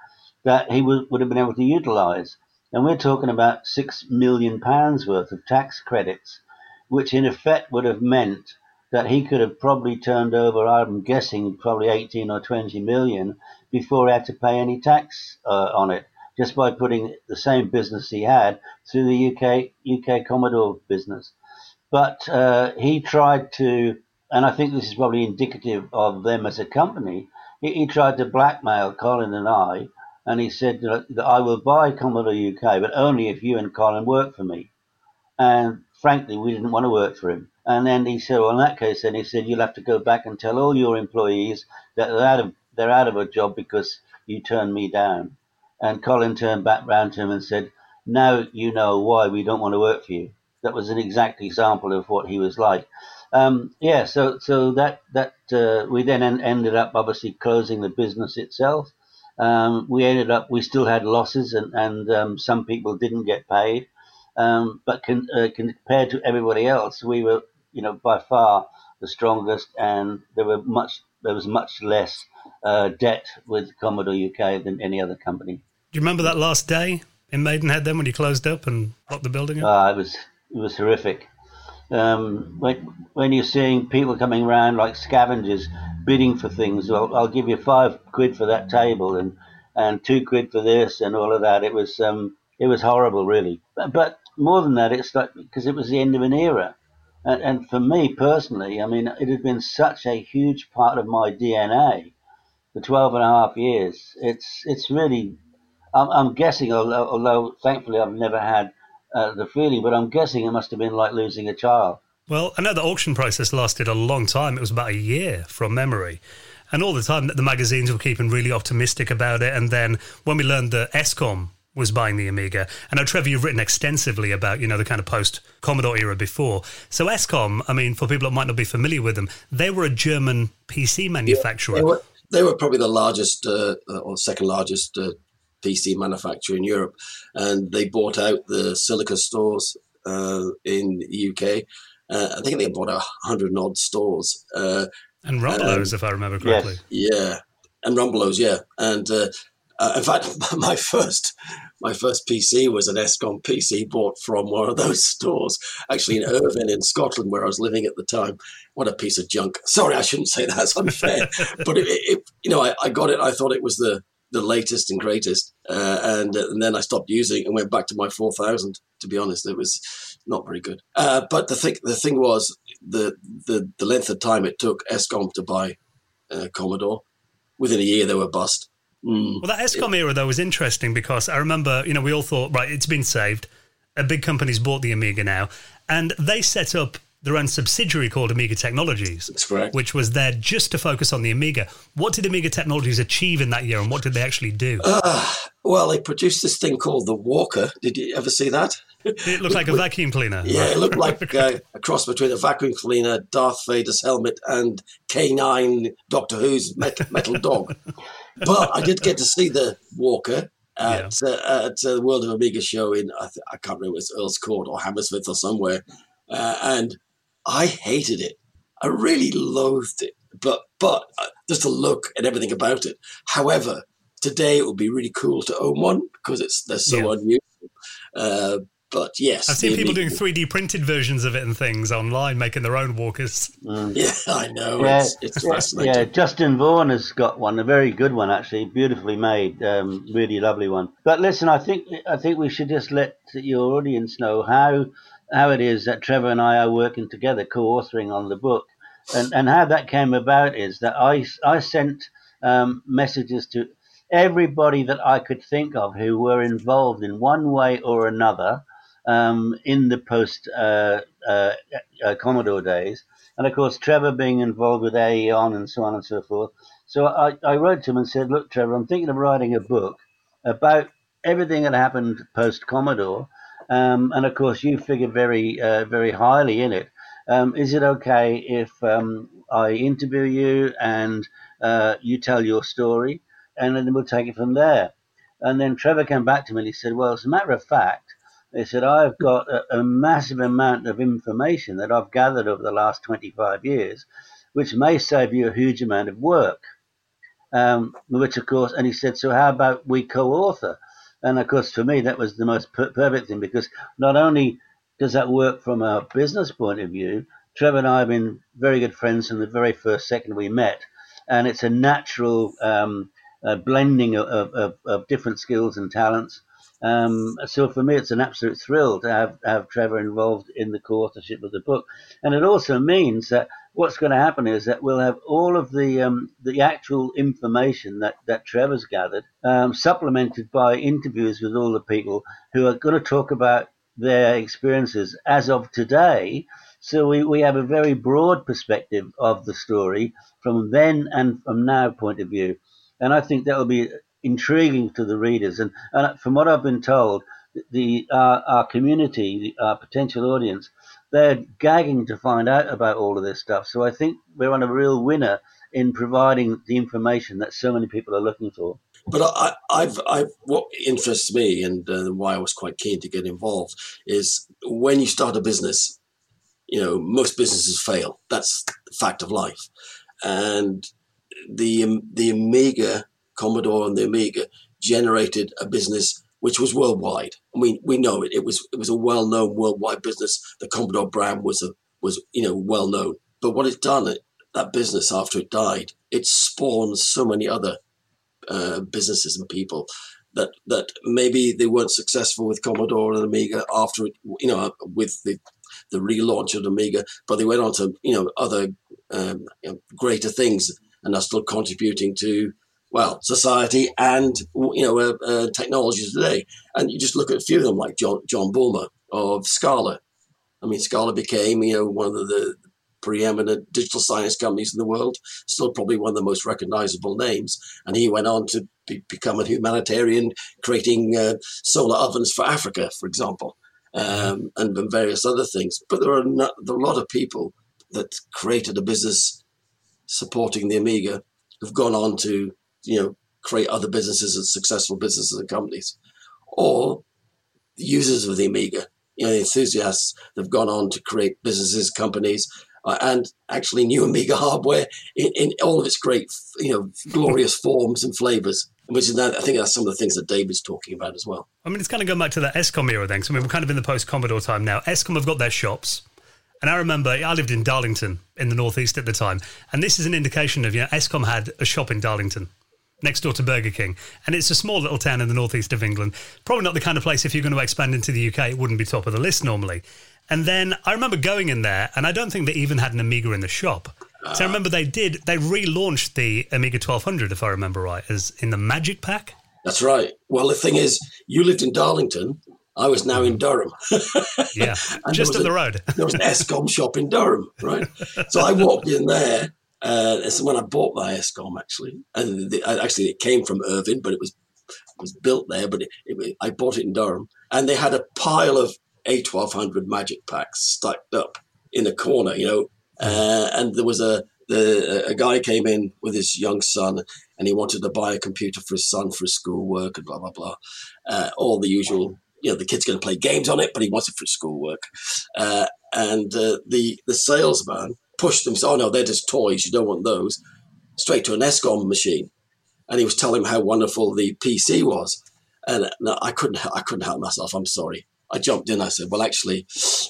that he would, would have been able to utilize. And we're talking about six million pounds worth of tax credits, which in effect would have meant that he could have probably turned over, I'm guessing, probably 18 or 20 million before he had to pay any tax uh, on it, just by putting the same business he had through the UK UK Commodore business. But uh, he tried to, and I think this is probably indicative of them as a company. He, he tried to blackmail Colin and I, and he said that I will buy Commodore UK, but only if you and Colin work for me. And frankly, we didn't want to work for him. And then he said, well, in that case, then he said, you'll have to go back and tell all your employees that they're out of, they're out of a job because you turned me down. And Colin turned back round to him and said, now you know why we don't want to work for you. That was an exact example of what he was like. Um, yeah, so so that that uh, we then en- ended up obviously closing the business itself. Um, we ended up we still had losses and and um, some people didn't get paid, um, but con- uh, compared to everybody else, we were you know, by far the strongest, and there were much there was much less uh, debt with Commodore UK than any other company. Do you remember that last day in Maidenhead then when you closed up and locked the building up? Uh, it was it was horrific. Um, when when you're seeing people coming around like scavengers bidding for things, well, I'll give you five quid for that table and and two quid for this and all of that. It was um, it was horrible, really. But, but more than that, it's like because it was the end of an era. And, and for me personally, I mean, it had been such a huge part of my DNA for 12 and a half years. It's, it's really, I'm, I'm guessing, although, although, thankfully I've never had uh, the feeling, but I'm guessing it must have been like losing a child. Well, I know the auction process lasted a long time. It was about a year from memory. And all the time, the magazines were keeping really optimistic about it. And then when we learned that Escom was buying the Amiga. I know, Trevor, you've written extensively about, you know, the kind of post Commodore era before. So Escom, I mean, for people that might not be familiar with them, they were a German PC manufacturer. Yeah, they, were, they, were, probably the largest uh, or second largest uh, PC manufacturer in Europe. And they bought out the Silica stores uh, in the UK. Uh, I think they bought a hundred odd stores. Uh, and Rumbelows, um, if I remember correctly. Yes. Yeah. And Rumbelows, yeah. And uh, uh, in fact, my first my first PC was an ESCOM PC bought from one of those stores, actually in Irvine in Scotland, where I was living at the time. What a piece of junk! Sorry, I shouldn't say that's unfair, but it, it, you know, I, I, got it. I thought it was the the latest and greatest, uh, and, uh, and then I stopped using and went back to my four thousand. To be honest, it was not very good. Uh, but the thing the thing was the, the the length of time it took ESCOM to buy uh, Commodore. Within a year, they were bust Mm. Well, that ESCOM era though was interesting because I remember, you know, we all thought, right, it's been saved. A big company's bought the Amiga now, and they set up their own subsidiary called Amiga Technologies. That's correct. Which was there just to focus on the Amiga. What did Amiga Technologies achieve in that year, and what did they actually do? Uh, well, they produced this thing called the Walker. Did you ever see that? It looked like a vacuum cleaner. Yeah, it looked like uh, a cross between a vacuum cleaner, Darth Vader's helmet, and K9 Doctor Who's metal, metal dog but I did get to see the Walker at yeah. uh, at uh, the World of Amiga show in I, th- I can't remember it's Earl's Court or Hammersmith or somewhere, uh, and I hated it. I really loathed it, but but uh, just the look and everything about it. However, today it would be really cool to own one because it's they're so yeah. unusual. But yes, I've seen people doing 3D printed versions of it and things online, making their own walkers. Mm. Yeah, I know. Yeah, it's, it's fascinating. Yeah, Justin Vaughan has got one, a very good one actually, beautifully made, um, really lovely one. But listen, I think I think we should just let your audience know how how it is that Trevor and I are working together, co-authoring on the book, and and how that came about is that I I sent um, messages to everybody that I could think of who were involved in one way or another um, in the post uh, uh, uh, Commodore days. And of course, Trevor being involved with Aeon and so on and so forth. So I, I wrote to him and said, Look, Trevor, I'm thinking of writing a book about everything that happened post Commodore. Um, and of course, you figure very, uh, very highly in it. Um, is it okay if um, I interview you and uh, you tell your story, and then we'll take it from there? And then Trevor came back to me and he said, "Well, as a matter of fact, they said I've got a, a massive amount of information that I've gathered over the last 25 years, which may save you a huge amount of work." Um, which of course, and he said, so how about we co-author? And of course, for me, that was the most per- perfect thing because not only does that work from a business point of view, Trevor and I have been very good friends from the very first second we met, and it's a natural um, blending of, of, of, different skills and talents. Um, so for me, it's an absolute thrill to have, have Trevor involved in the co-authorship of the book, and it also means that what's going to happen is that we'll have all of the um, the actual information that that Trevor's gathered, um, supplemented by interviews with all the people who are going to talk about their experiences as of today. So we, we have a very broad perspective of the story from then and from now point of view. And I think that will be intriguing to the readers. And, and from what I've been told, the our community, our potential audience, they're gagging to find out about all of this stuff. So I think we're on a real winner in providing the information that so many people are looking for. But I, I've, I've, what interests me and uh, why I was quite keen to get involved is when you start a business, you know, most businesses fail. That's the fact of life. And the, the Amiga, Commodore and the Amiga generated a business which was worldwide. I mean, we know it. It was it was a well known worldwide business. The Commodore brand was a was you know well known. But what it done, it, that business after it died, it spawned so many other uh, businesses and people that that maybe they weren't successful with Commodore and Amiga after it, you know, with the the relaunch of Amiga, but they went on to you know other um, greater things and are still contributing to well, society and you know uh, uh, technology today. And you just look at a few of them, like John John Bøhmer of Scala. I mean, Scala became you know one of the preeminent digital signage companies in the world, still probably one of the most recognizable names. And he went on to be, become a humanitarian, creating uh, solar ovens for Africa, for example, um, and, and, various other things. But there are, not, there are a lot of people that created a business supporting the Amiga who've gone on to you know, create other businesses and successful businesses and companies, or the users of the Amiga, you know, the enthusiasts that have gone on to create businesses, companies, uh, and actually new Amiga hardware in, in, all of its great, you know, glorious forms and flavors. Which is that, I think that's some of the things that David's talking about as well. I mean, it's kind of going back to that Escom era then. So, I mean, we're kind of in the post Commodore time now. Escom have got their shops. And I remember I lived in Darlington in the northeast at the time, and this is an indication of you know Escom had a shop in Darlington next door to Burger King. And it's a small little town in the northeast of England. Probably not the kind of place, if you're going to expand into the UK, it wouldn't be top of the list normally. And then I remember going in there, and I don't think they even had an Amiga in the shop. So I ah. remember they did, they relaunched the Amiga 1200, if I remember right, as in the Magic Pack. That's right. Well, the thing is, you lived in Darlington. I was now in mm-hmm. Durham. yeah, just up a, the road. there was an Escom shop in Durham, right? So I walked in there uh, it's when I bought my Escom actually, and the, actually it came from Irvine, but it was it was built there. But it, it, I bought it in Durham, and they had a pile of A1200 Magic packs stacked up in a corner, you know. Uh, and there was a the, a guy came in with his young son, and he wanted to buy a computer for his son for his schoolwork and blah blah blah, uh, all the usual. You know, the kid's going to play games on it, but he wants it for his schoolwork. Uh, and uh, the the salesman pushed them. Oh no, they're just toys. You don't want those. Straight to an Escom machine, and he was telling him how wonderful the PC was. And no, I couldn't. I couldn't help myself. I'm sorry. I jumped in. I said, "Well, actually,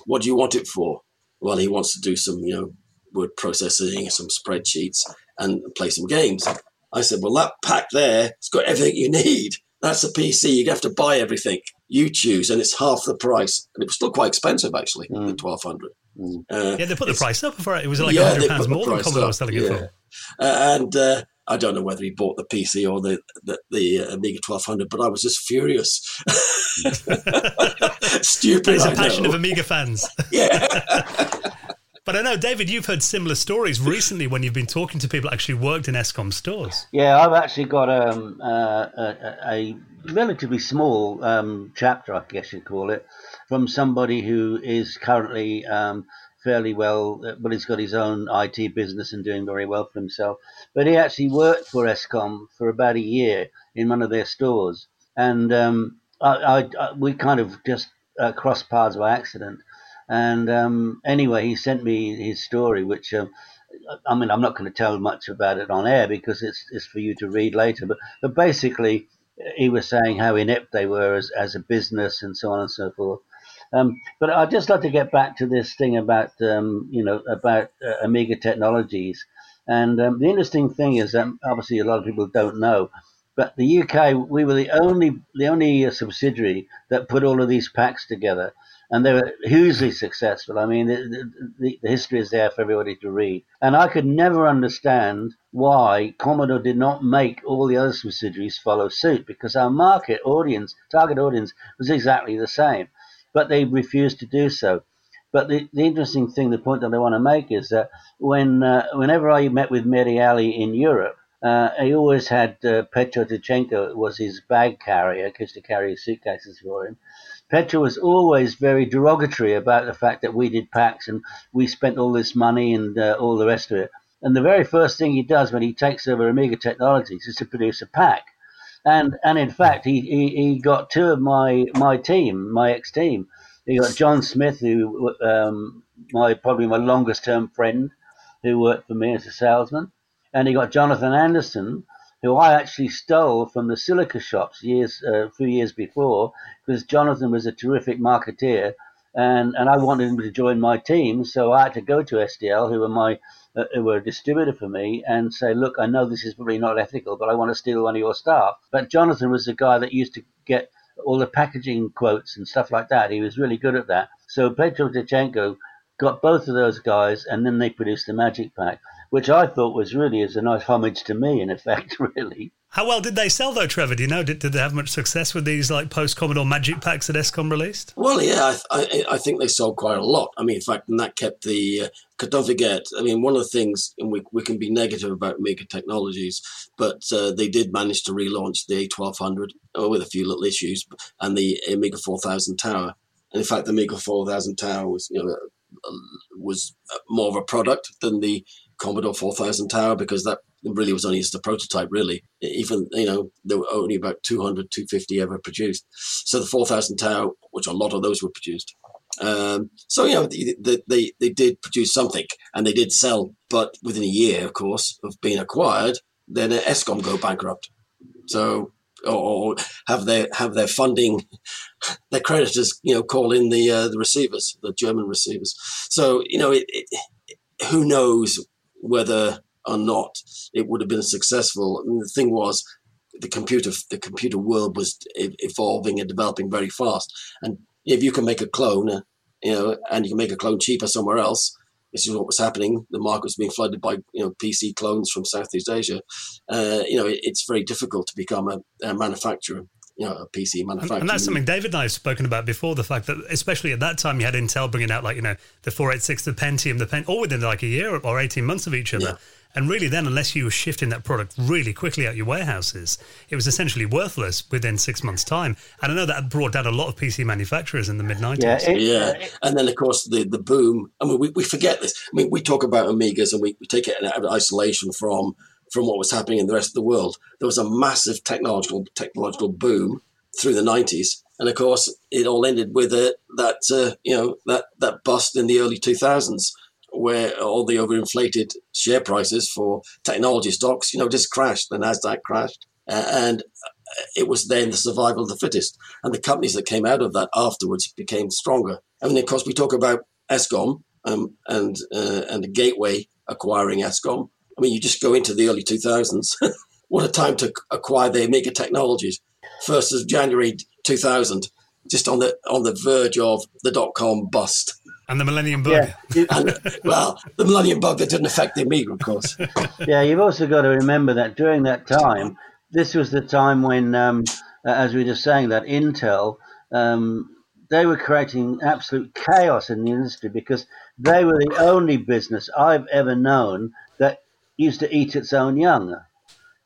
what do you want it for?" Well, he wants to do some, you know, word processing, some spreadsheets, and play some games. I said, "Well, that pack there, it's got everything you need. That's a PC. You have to buy everything. You choose, and it's half the price. And it was still quite expensive, actually, mm. the twelve hundred. Mm. Uh, yeah, they put the price up for it. It was like yeah, hundred pounds more than Commodore was selling yeah. it for. Uh, and uh, I don't know whether he bought the PC or the the, the uh, Amiga twelve hundred, but I was just furious. Stupid. There's a passion of Amiga fans. yeah. But I know, David, you've heard similar stories recently when you've been talking to people that actually worked in ESCOM stores. Yeah, I've actually got um, uh, a, a, relatively small um, chapter, I guess you'd call it, from somebody who is currently um, fairly well, uh, but he's got his own IT business and doing very well for himself. But he actually worked for ESCOM for about a year in one of their stores, and um, I, I, I, we kind of just uh, crossed paths by accident. And um, anyway, he sent me his story, which um, I mean, I'm not going to tell much about it on air because it's it's for you to read later. But but basically, he was saying how inept they were as as a business and so on and so forth. Um, but I'd just like to get back to this thing about um, you know about uh, Amiga Technologies. And um, the interesting thing is that obviously a lot of people don't know, but the UK we were the only the only uh, subsidiary that put all of these packs together and they were hugely successful. I mean, the, the, the, history is there for everybody to read. And I could never understand why Commodore did not make all the other subsidiaries follow suit because our market audience, target audience, was exactly the same, but they refused to do so. But the, the interesting thing, the point that I want to make is that when uh, whenever I met with Mehdi Ali in Europe, uh, he always had uh, Petro Tkachenko was his bag carrier, used to carry his suitcases for him. Petro was always very derogatory about the fact that we did packs and we spent all this money and uh, all the rest of it. And the very first thing he does when he takes over Amiga Technologies is to produce a pack. And and in fact, he, he, he got two of my my team, my ex team. He got John Smith, who um, my probably my longest term friend, who worked for me as a salesman, and he got Jonathan Anderson, who I actually stole from the silica shops years, uh, a few years before, because Jonathan was a terrific marketeer, and, and I wanted him to join my team, so I had to go to SDL, who were my uh, who were a distributor for me, and say, look, I know this is probably not ethical, but I want to steal one of your staff. But Jonathan was the guy that used to get all the packaging quotes and stuff like that. He was really good at that. So Petro Tkachenko got both of those guys, and then they produced the Magic Pack which I thought was really as a nice homage to me, in effect, really. How well did they sell, though, Trevor? Do you know? Did, did they have much success with these like post Commodore Magic packs that Escom released? Well, yeah, I, I, I, think they sold quite a lot. I mean, in fact, and that kept the. Uh, don't forget, I mean, one of the things, and we, we can be negative about Amiga Technologies, but uh, they did manage to relaunch the A1200 uh, with a few little issues, and the Amiga 4000 Tower. And in fact, the Amiga 4000 Tower was, you know, uh, was more of a product than the Commodore 4000 Tower because that really was only just a prototype, really. Even, you know, there were only about 200, 250 ever produced. So the 4000 Tower, which a lot of those were produced. Um, so, you know, they, they, they did produce something and they did sell, but within a year, of course, of being acquired, then Escom go bankrupt. So, or have their have their funding, their creditors, you know, call in the uh, the receivers, the German receivers. So you know, it, it, who knows whether or not it would have been successful. Mean, the thing was, the computer the computer world was evolving and developing very fast, and if you can make a clone, you know, and you can make a clone cheaper somewhere else, this is what was happening. The market was being flooded by you know PC clones from Southeast Asia. Uh, you know, it, it's very difficult to become a, a manufacturer you know, a PC manufacturer. And, that's something David and I have spoken about before. The fact that, especially at that time, you had Intel bringing out like you know the 486, the Pentium, the Pen, all within like a year or 18 months of each other. Yeah. And really, then, unless you were shifting that product really quickly out your warehouses, it was essentially worthless within six months' time. And I know that brought down a lot of PC manufacturers in the mid 90s. Yeah, yeah. And then, of course, the, the boom. I mean, we, we forget this. I mean, we talk about Amigas and we, we take it in isolation from from what was happening in the rest of the world. There was a massive technological technological boom through the nineties, and of course, it all ended with uh, that uh, you know that that bust in the early two thousands, where all the overinflated share prices for technology stocks, you know, just crashed. The Nasdaq crashed, uh, and it was then the survival of the fittest. And the companies that came out of that afterwards became stronger. I mean, of course, we talk about ESCOM um, and uh, and the Gateway acquiring Escom. I mean, you just go into the early 2000s. what a time to acquire the Amiga technologies. First of January 2000, just on the on the verge of the dot com bust. And the Millennium Bug. Yeah. and, well, the Millennium Bug that didn't affect the Amiga, of course. yeah, you've also got to remember that during that time, this was the time when, um, as we were just saying, that Intel um, they were creating absolute chaos in the industry because they were the only business I've ever known that used to eat its own young.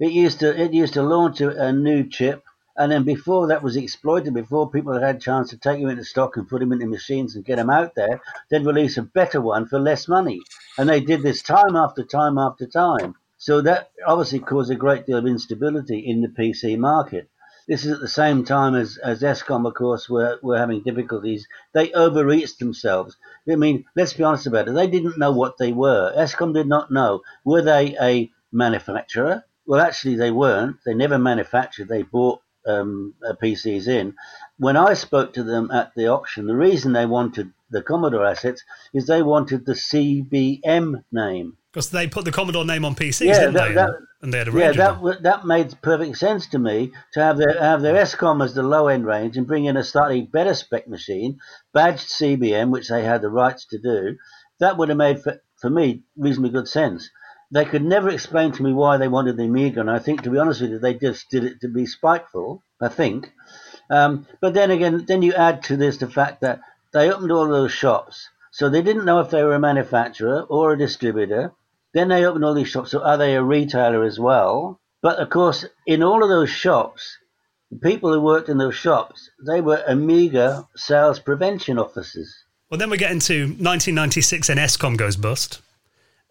It used to it used to launch a, a new chip, and then before that was exploited, before people had had a chance to take them into stock and put them into machines and get them out there, they'd release a better one for less money. And they did this time after time after time. So that obviously caused a great deal of instability in the PC market. This is at the same time as, as Escom, of course, were, were having difficulties. They overreached themselves. I mean, let's be honest about it. They didn't know what they were. ESCOM did not know. Were they a manufacturer? Well, actually, they weren't. They never manufactured. They bought um, uh, PCs in. When I spoke to them at the auction, the reason they wanted the Commodore assets is they wanted the CBM name. Because they put the Commodore name on PCs, Yeah, didn't that- they? that- and they had a Yeah, range of that that made perfect sense to me to have their have their ESCOM as the low end range and bring in a slightly better spec machine, badged CBM, which they had the rights to do. That would have made for, for me reasonably good sense. They could never explain to me why they wanted the Amiga, and I think, to be honest with you, they just did it to be spiteful. I think. Um, but then again, then you add to this the fact that they opened all those shops, so they didn't know if they were a manufacturer or a distributor. Then they opened all these shops, so are they a retailer as well? But of course, in all of those shops, the people who worked in those shops, they were Amiga sales prevention officers. Well, then we get into 1996 and ESCOM goes bust.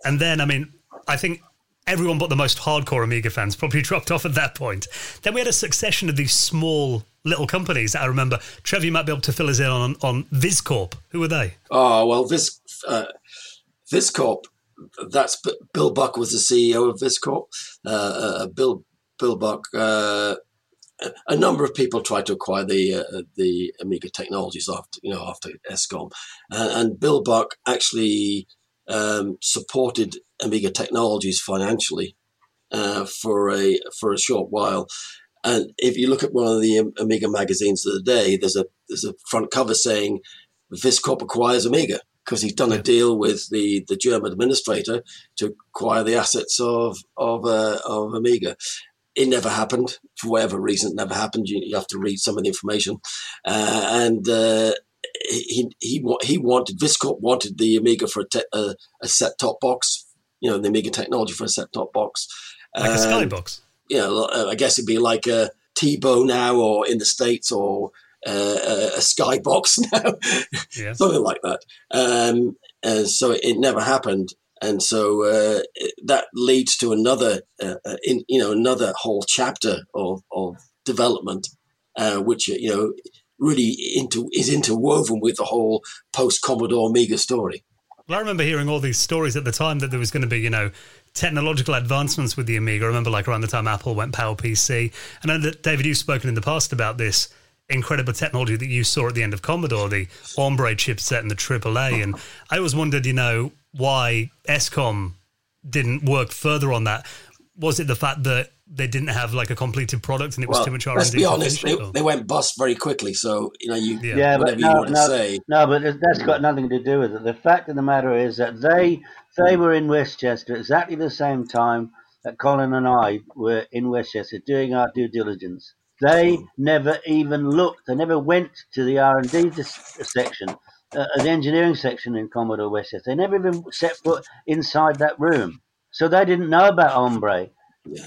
And then, I mean, I think everyone but the most hardcore Amiga fans probably dropped off at that point. Then we had a succession of these small little companies that I remember. Trevor, you might be able to fill us in on, on Viscorp. Who were they? Oh well, Vis uh, Viscorp. That's Bill Buck was the CEO of Viscorp. Uh, uh, Bill Bill Buck. Uh, a- number of people tried to acquire the uh, the Amiga technologies after you know after ESCOM, and Bill Buck actually um, supported Amiga technologies financially uh, for a for a short while. And if you look at one of the Amiga magazines of the day, there's a there's a front cover saying Viscorp acquires Amiga because he's done a deal with the, the German administrator to acquire the assets of of uh, of Amiga. It never happened for whatever reason. It never happened. You, you have to read some of the information, uh, and uh, he he he wanted Viscorp wanted the Amiga for a, te- a, a set top box. You know, the Amiga technology for a set top box. Like a Um, Skybox. you know, uh, I guess it'd be like a TiVo now, or in the states, or uh, a, a Skybox now, Yeah. something like that. Um, and so it never happened, and so uh, it- that leads to another, uh, uh, in, you know, another whole chapter of of development, uh, which you know really into is interwoven with the whole post Commodore Amiga story. Well, I remember hearing all these stories at the time that there was going to be, you know, technological advancements with the Amiga. I remember, like, around the time Apple went PowerPC. And I know that, David, you've spoken in the past about this incredible technology that you saw at the end of Commodore, the Hombre chipset and the AAA. And I always wondered, you know, why ESCOM didn't work further on that. Was it the fact that they didn't have, like, a completed product and it was Well, too much R&D? let's be honest, they, they went bust very quickly. So you know, you Yeah. Yeah, but whatever you no, to no, say. no, but that's got nothing to do with it. The fact of the matter is that they they were in Westchester exactly the same time that Colin and I were in Westchester doing our due diligence. They never even looked. They never went to the R and D section, uh, the engineering section in Commodore Westchester. They never even set foot inside that room, so they didn't know about Hombre.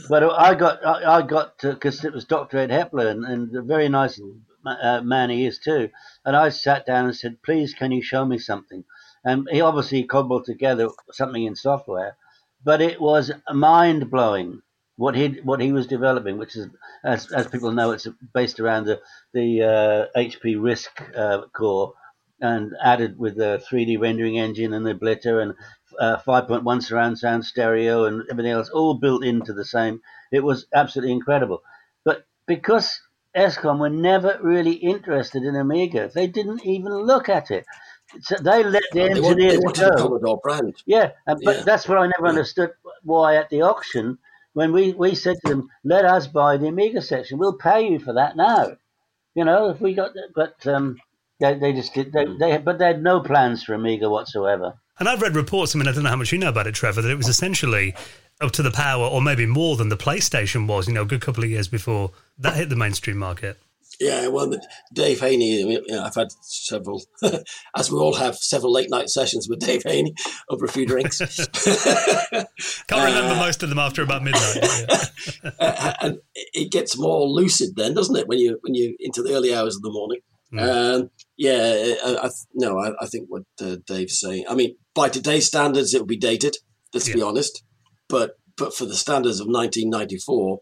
But I got I got because it was Dr. Ed Hepler and, and a very nice uh, man he is too. And I sat down and said, "Please, can you show me something?" And he obviously cobbled together something in software, but it was mind blowing what he what he was developing, which is as as people know, it's based around the the uh, HP RISC uh, core and added with the 3D rendering engine and the blitter and uh, 5.1 surround sound stereo and everything else all built into the same. It was absolutely incredible. But because ESCOM were never really interested in Amiga, they didn't even look at it. So they let the They wanted, they engineers wanted go. Yeah, and, but Yeah. that's what I never Yeah. understood why at the auction, when we, we said to them, let us buy the Amiga section, we'll pay you for that now. You know, if we got, but um, they, they just did, they, they, but they had no plans for Amiga whatsoever. And I've read reports, I mean, I don't know how much you know about it, Trevor, that it was essentially up to the power, or maybe more than the PlayStation was, you know, a good couple of years before that hit the mainstream market. Yeah, well, Dave Haynie, you know, I've had several, as we all have, several late night sessions with Dave Haynie over a few drinks. Can't remember uh, most of them after about midnight. uh, and it gets more lucid then, doesn't it, when you when you into the early hours of the morning? Mm. Um, yeah, I, I, no, I, I, think what uh, Dave's saying. I mean, by today's standards, it would be dated. Let's yeah. be honest. But but for the standards of 1994,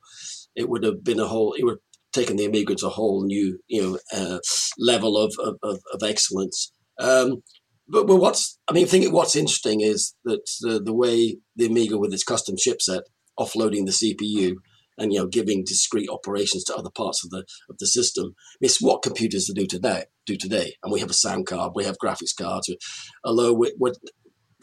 it would have been a whole. It would taken the Amiga to a whole new you know uh, level of, of, of excellence. Um, but, but what's I mean, I think what's interesting is that the, the way the Amiga with its custom chipset offloading the CPU and you know giving discrete operations to other parts of the of the system. It's what computers do today. Do today, and we have a sound card, we have graphics cards. Although we're, we're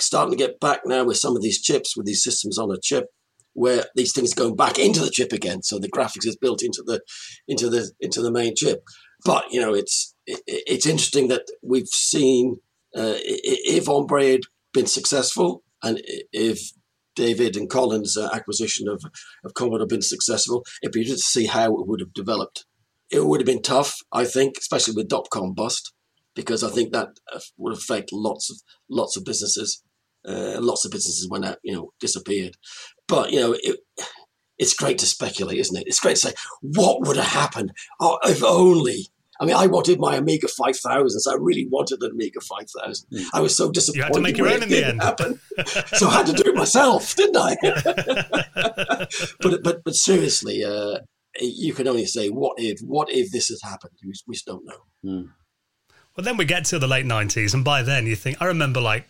starting to get back now with some of these chips, with these systems on a chip, where these things are going back into the chip again. So the graphics is built into the into the into the main chip. But you know, it's it, it's interesting that we've seen uh, if Hombre had been successful, and if David and Colin's uh, acquisition of of Commodore had been successful, it'd be interesting to see how it would have developed. It would have been tough, I think, especially with dot com bust, because I think that uh, would affect lots of lots of businesses. Uh, lots of businesses went out, you know, disappeared. But you know, it, it's great to speculate, isn't it? It's great to say what would have happened oh, if only. I mean, I wanted my Amiga 5000, so I really wanted an Amiga 5000. Mm. I was so disappointed. You had to make your own in the end. Happen. so I had to do it myself, didn't I? but, but, but seriously, uh, you can only say, what if, what if this has happened? We, we just don't know. Mm. Well, then we get to the late 90s, and by then you think, I remember like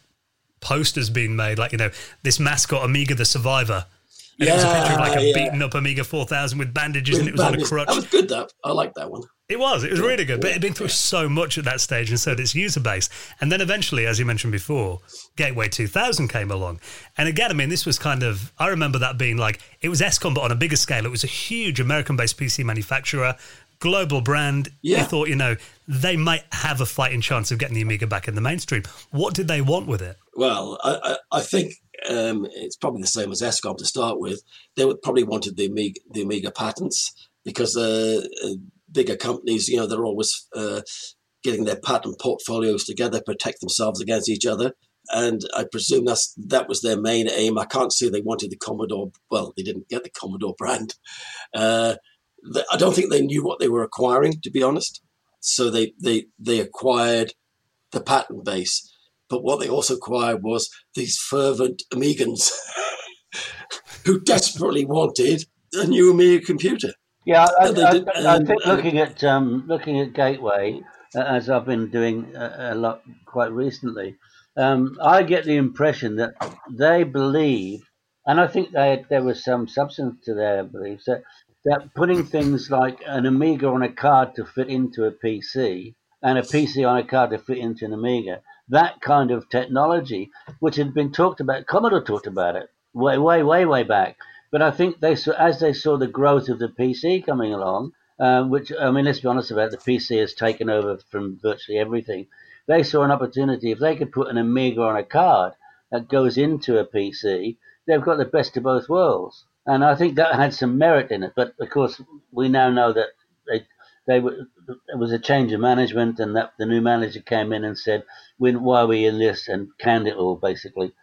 posters being made, like you know this mascot Amiga the Survivor. And yeah, it was a picture of like a yeah. beaten up Amiga 4000 with bandages with and it was bandages. on a crutch. That was good, that. I like that one. It was. It was really good. But it had been through so much at that stage and so did its user base. And then eventually, as you mentioned before, Gateway 2000 came along. And again, I mean, this was kind of, I remember that being like, it was ESCOM, but on a bigger scale. It was a huge American based PC manufacturer, global brand. Yeah. You thought, you know, they might have a fighting chance of getting the Amiga back in the mainstream. What did they want with it? Well, I, I, I think um, it's probably the same as ESCOM to start with. They would probably wanted the Amiga, the Amiga patents because uh, uh, bigger companies, you know, they're always uh, getting their patent portfolios together, protect themselves against each other. And I presume that's that was their main aim. I can't say they wanted the Commodore. Well, they didn't get the Commodore brand. Uh, I don't think they knew what they were acquiring, to be honest. So they they they acquired the patent base but what they also acquired was these fervent Amigans who desperately wanted a new Amiga computer. Yeah, I, I, did, I, I think looking at um, looking at Gateway, uh, as I've been doing a, a lot quite recently, um, I get the impression that they believe, and I think they, there was some substance to their beliefs that that putting things like an Amiga on a card to fit into a PC and a PC on a card to fit into an Amiga that kind of technology, which had been talked about. Commodore talked about it way, way, way, way back. But I think they saw, as they saw the growth of the PC coming along, um, which I mean, let's be honest about it, the PC has taken over from virtually everything. They saw an opportunity if they could put an Amiga on a card that goes into a PC, they've got the best of both worlds. And I think that had some merit in it. But of course, we now know that they they were there was a change of management, and that the new manager came in and said, "Why are we in this?" and canned it all basically.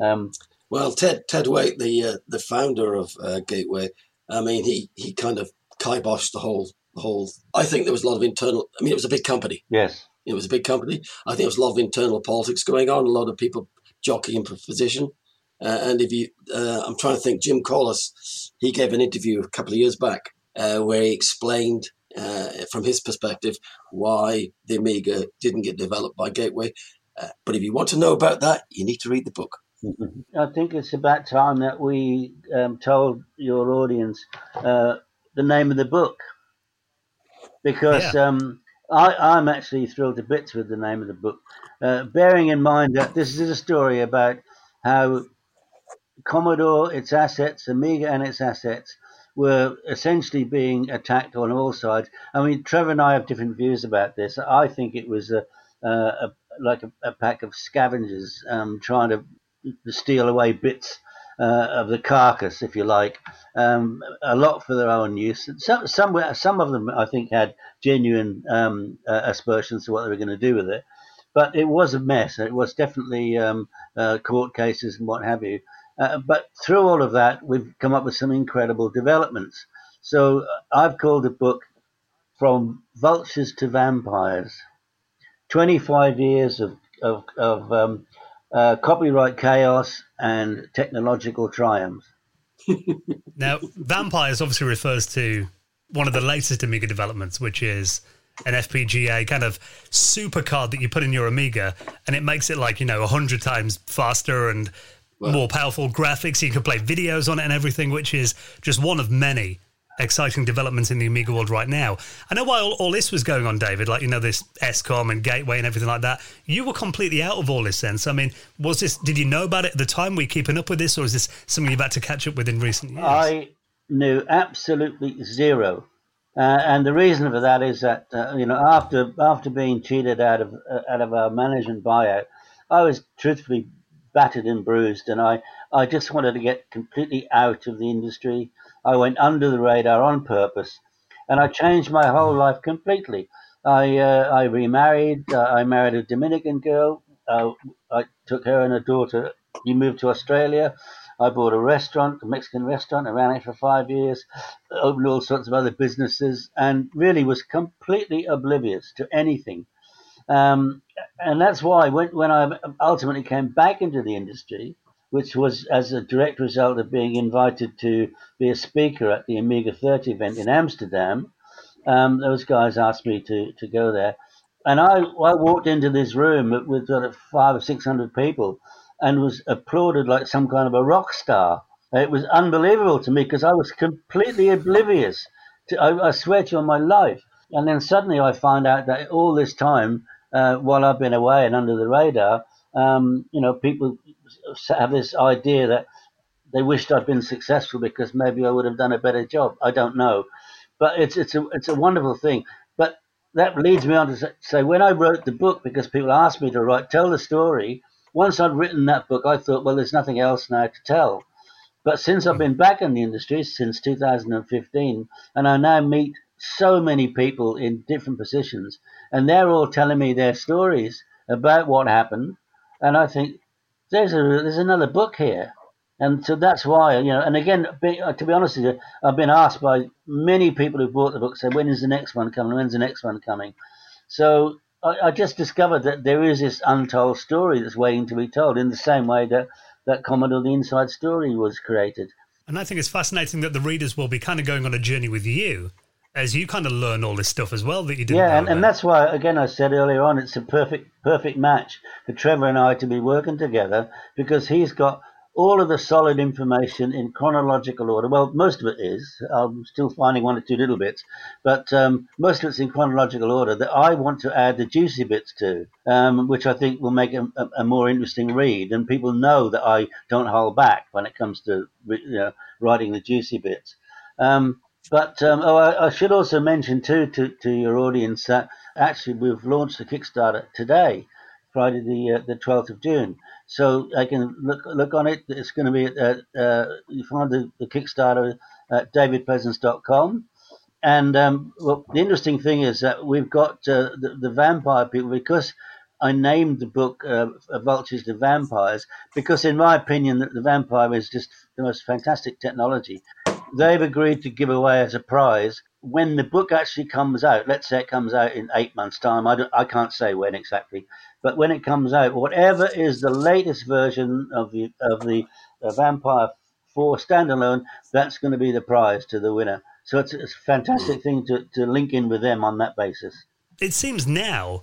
Um, well, Ted Ted Waitt, the uh, the founder of uh, Gateway, I mean, he he kind of kiboshed the whole the whole. I think there was a lot of internal. I mean, it was a big company. Yes, it was a big company. I think there was a lot of internal politics going on. A lot of people jockeying for position. Uh, and if you, uh, I'm trying to think, Jim Collas, he gave an interview a couple of years back uh, where he explained uh, from his perspective why the Amiga didn't get developed by Gateway. Uh, but if you want to know about that, you need to read the book. I think it's about time that we um, told your audience uh, the name of the book because yeah. um, I, am actually thrilled to bits with the name of the book, uh, bearing in mind that this is a story about how Commodore, its assets, Amiga and its assets, were essentially being attacked on all sides. I mean, Trevor and I have different views about this. I think it was a, a, a like a, a, pack of scavengers um, trying to steal away bits uh, of the carcass, if you like, um, a lot for their own use. Some, some, some of them, I think, had genuine um, uh, aspersions to what they were going to do with it. But it was a mess. It was definitely um, uh, court cases and what have you. Uh, but through all of that, we've come up with some incredible developments. So uh, I've called the book From Vultures to Vampires 25 years of, of, of um, uh, copyright chaos and technological triumph. now, vampires obviously refers to one of the latest Amiga developments, which is an FPGA kind of super card that you put in your Amiga, and it makes it like you know a hundred times faster and more powerful graphics. You can play videos on it and everything, which is just one of many exciting developments in the Amiga world right now. I know while all this was going on, David, like, you know, this ESCOM and Gateway and everything like that, you were completely out of all this sense. I mean, was this, did you know about it at the time? We were you keeping up with this, or is this something you've had to catch up with in recent years? I knew absolutely zero. Uh, and the reason for that is that, uh, you know, after after being cheated out of uh, out of our management buyout, I was truthfully battered and bruised, and I, I just wanted to get completely out of the industry. I went under the radar on purpose, and I changed my whole life completely. I uh, I remarried. Uh, I married a Dominican girl. Uh, I took her and her daughter. We moved to Australia. I bought a restaurant, a Mexican restaurant. I ran it for five years. Opened all sorts of other businesses, and really was completely oblivious to anything. Um, and that's why when, when I ultimately came back into the industry, which was as a direct result of being invited to be a speaker at the Amiga 30 event in Amsterdam. Um, those guys asked me to, to go there. And I, I walked into this room with sort of five or six hundred people and was applauded like some kind of a rock star. It was unbelievable to me because I was completely oblivious. To, I, I swear to you on my life. And then suddenly I find out that all this time, uh, while I've been away and under the radar, um, you know, people have this idea that they wished I'd been successful because maybe I would have done a better job. I don't know, but it's it's a it's a wonderful thing. But that leads me on to say when I wrote the book because people asked me to write tell the story. Once I'd written that book, I thought, well, there's nothing else now to tell. But since I've been back in the industry since 2015, and I now meet so many people in different positions, and they're all telling me their stories about what happened, and I think there's a there's another book here, and so that's why you know. And again, uh, to be honest with you, I've been asked by many people who bought the book, say, when is the next one coming? When's the next one coming? So I, I just discovered that there is this untold story that's waiting to be told, in the same way that that Commodore the Inside Story was created. And I think it's fascinating that the readers will be kind of going on a journey with you as you kind of learn all this stuff as well that you didn't yeah and, and, that's why again i said earlier on it's a perfect perfect match for trevor and i to be working together because he's got all of the solid information in chronological order. Well most of it is. I'm still finding one or two little bits. But um, most of it's in chronological order that i want to add the juicy bits to um, which i think will make a, a, more interesting read. And people know that i don't hold back when it comes to you know, writing the juicy bits. Um, but um, oh, I, I, should also mention too to, to your audience that actually we've launched the Kickstarter today, Friday the uh, the twelfth of June. So I can look look on it. It's going to be at uh, you find the, the Kickstarter at davidpleasance.com. And um, well, the interesting thing is that we've got uh, the, the vampire people because I named the book uh, Vultures to Vampires because, in my opinion, the, the vampire is just the most fantastic technology they've agreed to give away as a prize when the book actually comes out. Let's say it comes out in eight months' time. I, I can't say when exactly, but when it comes out, whatever is the latest version of the of the uh, Vampire Four standalone, that's going to be the prize to the winner. So it's, it's a fantastic thing to, to link in with them on that basis. It seems now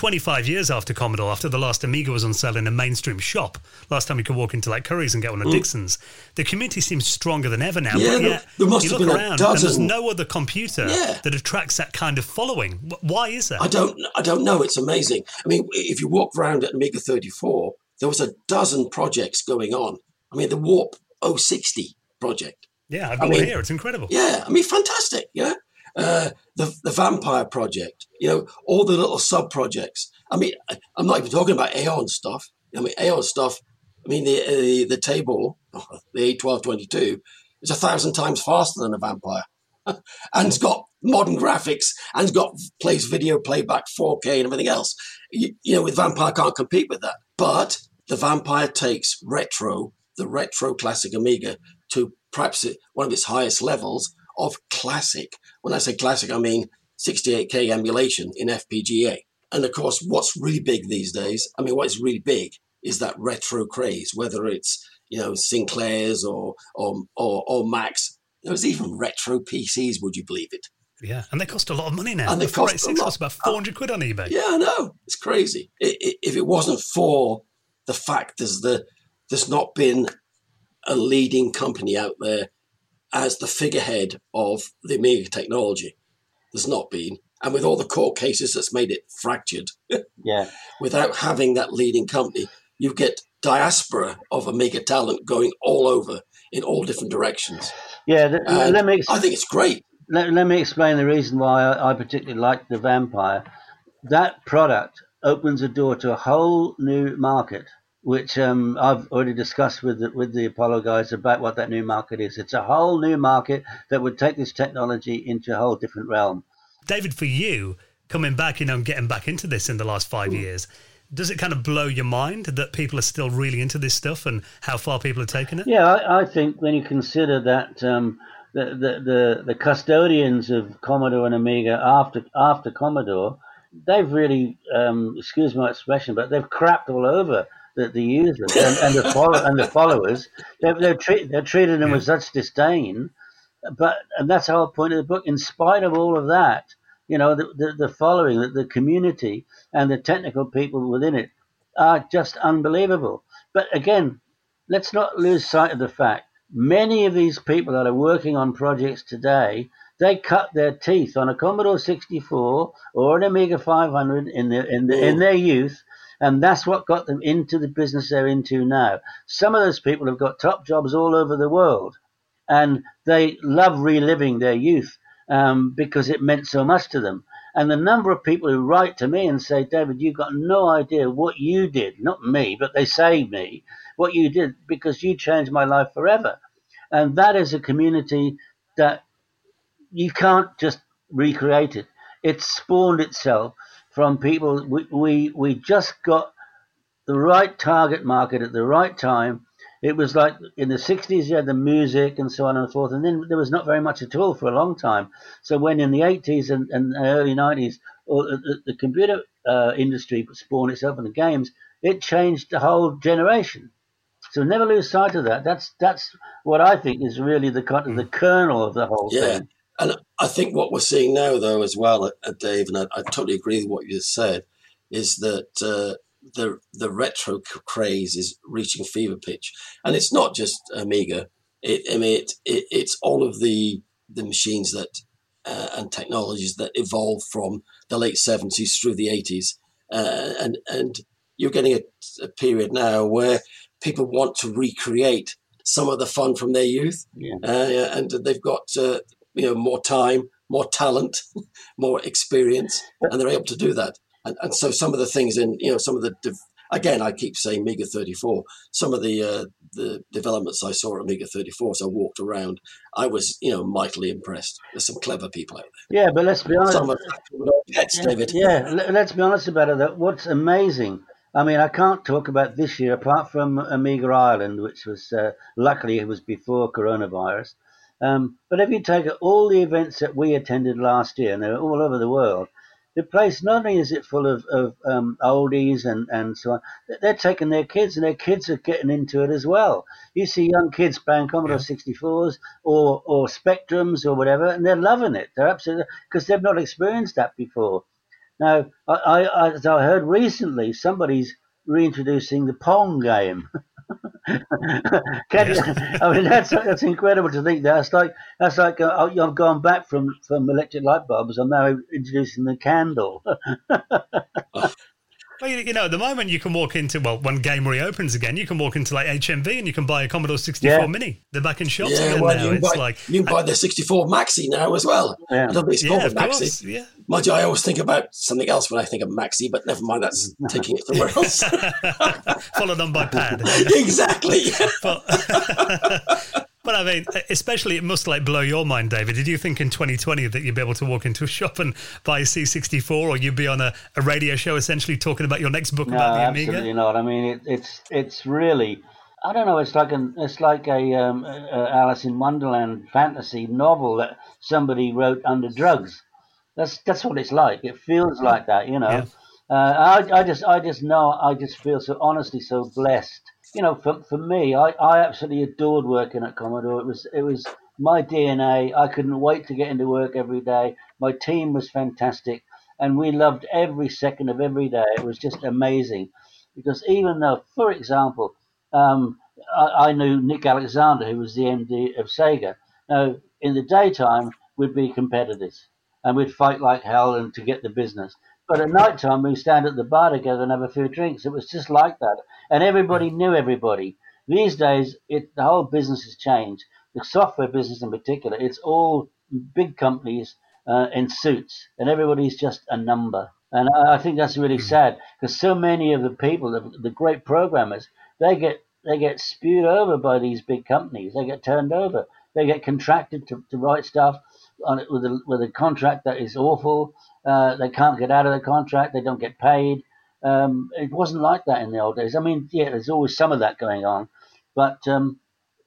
25 years after Commodore, after the last Amiga was on sale in a mainstream shop, last time you could walk into like Curry's and get one of mm. Dixon's, the community seems stronger than ever now. Yeah, but yet, there must you have look been around and there's no other computer yeah. that attracts that kind of following. Why is that? I don't, I don't know. It's amazing. I mean, if you walk around at Amiga 34, there was a dozen projects going on. I mean, the Warp 060 project. Yeah, I've got I mean, here. It's incredible. Yeah, I mean, fantastic. Yeah, uh, the the Vampire project. You know, all the little sub projects. I mean, I'm not even talking about Aeon stuff. I mean, Aeon stuff I mean, the the, the table, the A1222, is a thousand times faster than a Vampire, and it's got modern graphics and it's got plays video playback 4K and everything else. You, you know, with Vampire can't compete with that. But the Vampire takes retro, the retro classic Amiga, to perhaps one of its highest levels of classic. When I say classic, I mean 68K emulation in FPGA. And of course, what's really big these days, I mean, what is really big is that retro craze, whether it's, you know, Sinclairs or, or, or, or Macs. There's even retro PCs, would you believe it? Yeah, and they cost a lot of money now. And they the cost a lot. cost about 400 quid on eBay. Yeah, I know. It's crazy. It, it, if it wasn't for the fact there's, the, there's not been a leading company out there as the figurehead of the Amiga technology, there's not been. And with all the court cases that's made it fractured, Yeah. without having that leading company, you get diaspora of Amiga talent going all over in all different directions. Yeah. th- let me ex- I think it's great. let, let me explain the reason why I, I particularly like the vampire. That product opens a door to a whole new market, which um, I've already discussed with the, with the Apollo guys about what that new market is. It's a whole new market that would take this technology into a whole different realm. David, for you, coming back, you know, and getting back into this in the last five years, does it kind of blow your mind that people are still really into this stuff and how far people are taking it? Yeah, I, I think when you consider that um, the, the, the the custodians of Commodore and Amiga after after Commodore, they've really, um, excuse my expression, but they've crapped all over the, the users and, and the follow, and the followers. they're, they've, treat, they've treated them with such disdain, but and that's the whole point of the book. In spite of all of that, you know, the the, the following, the, the community, and the technical people within it are just unbelievable. But again, let's not lose sight of the fact many of these people that are working on projects today they cut their teeth on a Commodore 64 or an Amiga 500 in their in, the, in their youth and that's what got them into the business they're into now some of those people have got top jobs all over the world and they love reliving their youth um, because it meant so much to them and the number of people who write to me and say, David, you've got no idea what you did, not me, but they say me, what you did because you changed my life forever. And that is a community that you can't just recreate it. It spawned itself from people. We, we, we just got the right target market at the right time. It was like in the 60s, you had the music and so on and so forth, and then there was not very much at all for a long time. So when in the 80s and, and early 90s, or the, the computer uh, industry spawned itself in the games, it changed the whole generation. So never lose sight of that. That's that's what I think is really the kind of the kernel of the whole Yeah. thing. And I think what we're seeing now, though, as well, uh, uh, Dave, and I, I totally agree with what you said, is that uh, the the retro craze is reaching fever pitch, and it's not just Amiga. It, I mean, it, it, it's all of the the machines that uh, and technologies that evolved from the late seventies through the eighties, uh, and and you're getting a, a period now where people want to recreate some of the fun from their youth, Yeah. uh, and they've got uh, you know more time, more talent, more experience, and they're able to do that. And, and so some of the things in you know some of the dev- again I keep saying Amiga 34. Some of the uh, the developments I saw at Amiga 34 as I walked around, I was you know mightily impressed. There's some clever people out there. Yeah, but let's be honest. Some of pets, David. Yeah, let- let's be honest about it. That what's amazing. I mean, I can't talk about this year apart from Amiga Ireland, which was uh, luckily it was before coronavirus. Um, but if you take all the events that we attended last year, and they're all over the world, the place not only is it full of, of um, oldies and, and so on, they're taking their kids, and their kids are getting into it as well. You see young kids playing Commodore 64s or or Spectrums or whatever, and they're loving it. They're absolutely because they've not experienced that before. Now, I, I, as I heard recently, somebody's reintroducing the Pong game. I mean, that's that's incredible to think. That's like that's like uh, I've gone back from from electric light bulbs. I'm now introducing the candle. Well, you, know, at the moment you can walk into well, when game reopens again, you can walk into like HMV and you can buy a Commodore 64 Yeah. Mini. They're back in shops Yeah, again well, now. you It's buy, like you can buy the 64 Maxi now as well. Yeah. I don't think it's called a Maxi. course, yeah. Mind you, I always think about something else when I think of Maxi, but never mind, that's taking it somewhere else. Followed on by Pad. exactly. but, but I mean, especially it must like blow your mind, David. Did you think in 2020 that you'd be able to walk into a shop and buy a C64, or you'd be on a, a radio show essentially talking about your next book No, about the absolutely Amiga? not. I mean, it, it's it's really, I don't know. It's like an it's like a, um, a Alice in Wonderland fantasy novel that somebody wrote under drugs. That's that's what it's like. It feels like that, you know. Yeah. Uh, I, I just I just know I just feel so honestly so blessed. You know, for for me, I, I absolutely adored working at Commodore. It was it was my DNA. I couldn't wait to get into work every day. My team was fantastic, and we loved every second of every day. It was just amazing, because even though, for example, um, I, I knew Nick Alexander, who was the MD of Sega. Now, in the daytime, we'd be competitors, and we'd fight like hell and to get the business. But at night time, we stand at the bar together and have a few drinks. It was just like that. And everybody knew everybody. These days, it, the whole business has changed. The software business in particular, it's all big companies uh, in suits, and everybody's just a number. And I, I think that's really sad because so many of the people, the, the great programmers, they get they get spewed over by these big companies. They get turned over. They get contracted to, to write stuff on it with a with a contract that is awful. Uh, they can't get out of the contract. They don't get paid. Um, it wasn't like that in the old days. I mean, yeah, there's always some of that going on, but um,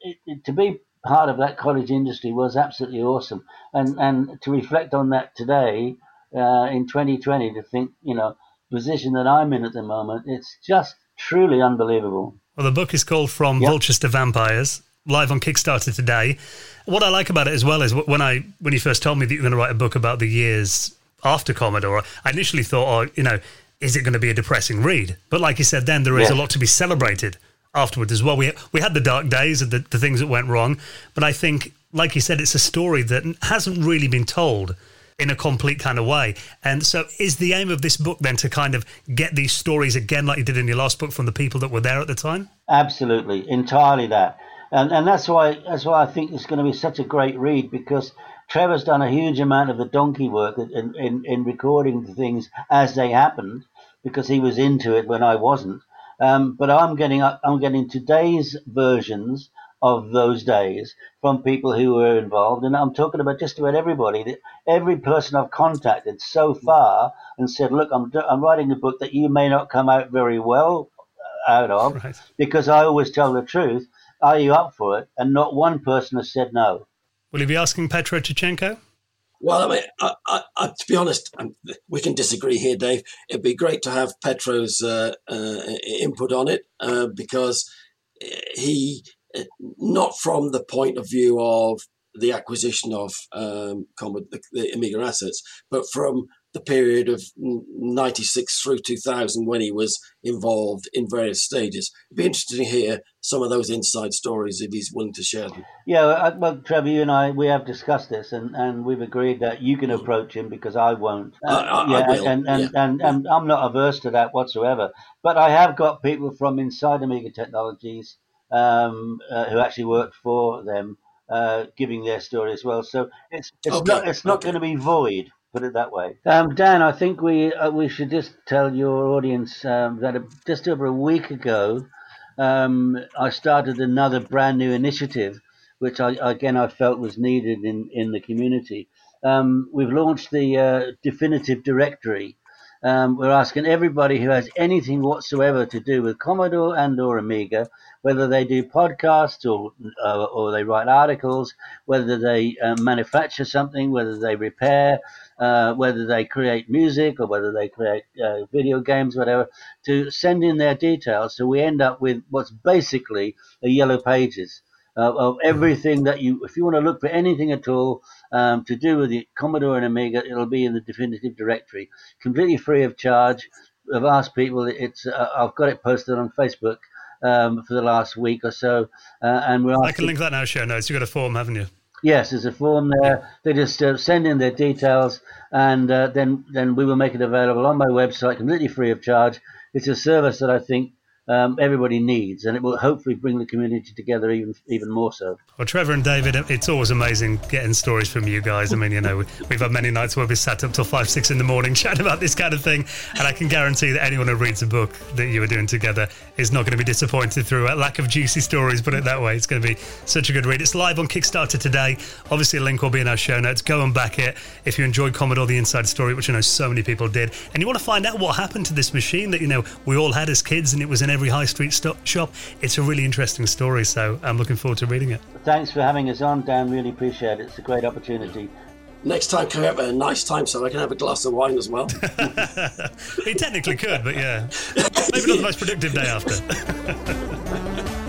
it, it, to be part of that college industry was absolutely awesome. And and to reflect on that today uh, in 2020, to think, you know, position that I'm in at the moment, it's just truly unbelievable. Well, the book is called From Yep. Vultures to Vampires, live on Kickstarter today. What I like about it as well is when I when you first told me that you were going to write a book about the years after Commodore, I initially thought, oh, you know, is it going to be a depressing read? But like you said, then there is Yeah. a lot to be celebrated afterwards as well. We we had the dark days and the, the things that went wrong, but I think, like you said, it's a story that hasn't really been told in a complete kind of way. And so, is the aim of this book then to kind of get these stories again, like you did in your last book, from the people that were there at the time? Absolutely, entirely that, and and that's why that's why I think it's going to be such a great read because Trevor's done a huge amount of the donkey work in in, in recording things as they happened because he was into it when I wasn't. Um, but I'm getting I'm getting today's versions of those days from people who were involved, and I'm talking about just about everybody. Every person I've contacted so far and said, "Look, I'm I'm writing a book that you may not come out very well uh, out of." Right. because I always tell the truth. Are you up for it? And not one person has said no. Will you be asking Petro Tyschtschenko? Well, I mean, I, I, I, to be honest, um, we can disagree here, Dave. It'd be great to have Petro's uh, uh, input on it uh, because he, uh, not from the point of view of the acquisition of um, the, the Amiga assets, but from the period of 96 through 2000 when he was involved in various stages. It'd be interesting to hear some of those inside stories if he's willing to share them. Yeah, well, Trevor, you and I, we have discussed this, and, and we've agreed that you can approach him because I won't. Uh, I- I- I yeah, and, and, and, and I'm not averse to that whatsoever. But I have got people from inside Amiga Technologies um, uh, who actually worked for them uh, giving their story as well. So it's it's Okay, not it's not okay. going to be void. Put it that way. Um, Dan, I think we uh, we should just tell your audience um, that just over a week ago, um, I started another brand new initiative, which I again I felt was needed in in the community. Um, we've launched the uh, definitive directory. Um, we're asking everybody who has anything whatsoever to do with Commodore and or Amiga, whether they do podcasts or uh, or they write articles, whether they uh, manufacture something, whether they repair, uh, whether they create music or whether they create uh, video games, whatever, to send in their details. So we end up with what's basically a yellow pages uh, of everything that you, if you want to look for anything at all um, to do with the Commodore and Amiga, it'll be in the definitive directory, completely free of charge. I've asked people. It's uh, I've got it posted on Facebook um, for the last week or so, uh, and we're I can link that now, show notes. You've got a form, haven't you? Yes, there's a form there. They just uh, send in their details, and uh, then then we will make it available on my website, completely free of charge, it's a service that I think um, everybody needs, and it will hopefully bring the community together even even more so. Well, Trevor and David, it's always amazing getting stories from you guys. I mean, you know, we've had many nights where we sat up till five, six in the morning chatting about this kind of thing, and I can guarantee that anyone who reads a book that you are doing together is not going to be disappointed through a lack of juicy stories. Put it that way, it's going to be such a good read. It's live on Kickstarter today. Obviously, a link will be in our show notes. Go and back it if you enjoyed Commodore: The Inside Story, which I know so many people did, and you want to find out what happened to this machine that you know we all had as kids, and it was in every high street stop, shop. It's a really interesting story, so I'm looking forward to reading it. Thanks for having us on, Dan. Really appreciate it. It's a great opportunity. Next time, come out at a nice time so I can have a glass of wine as well. he technically could, but yeah. Maybe not the most productive day after.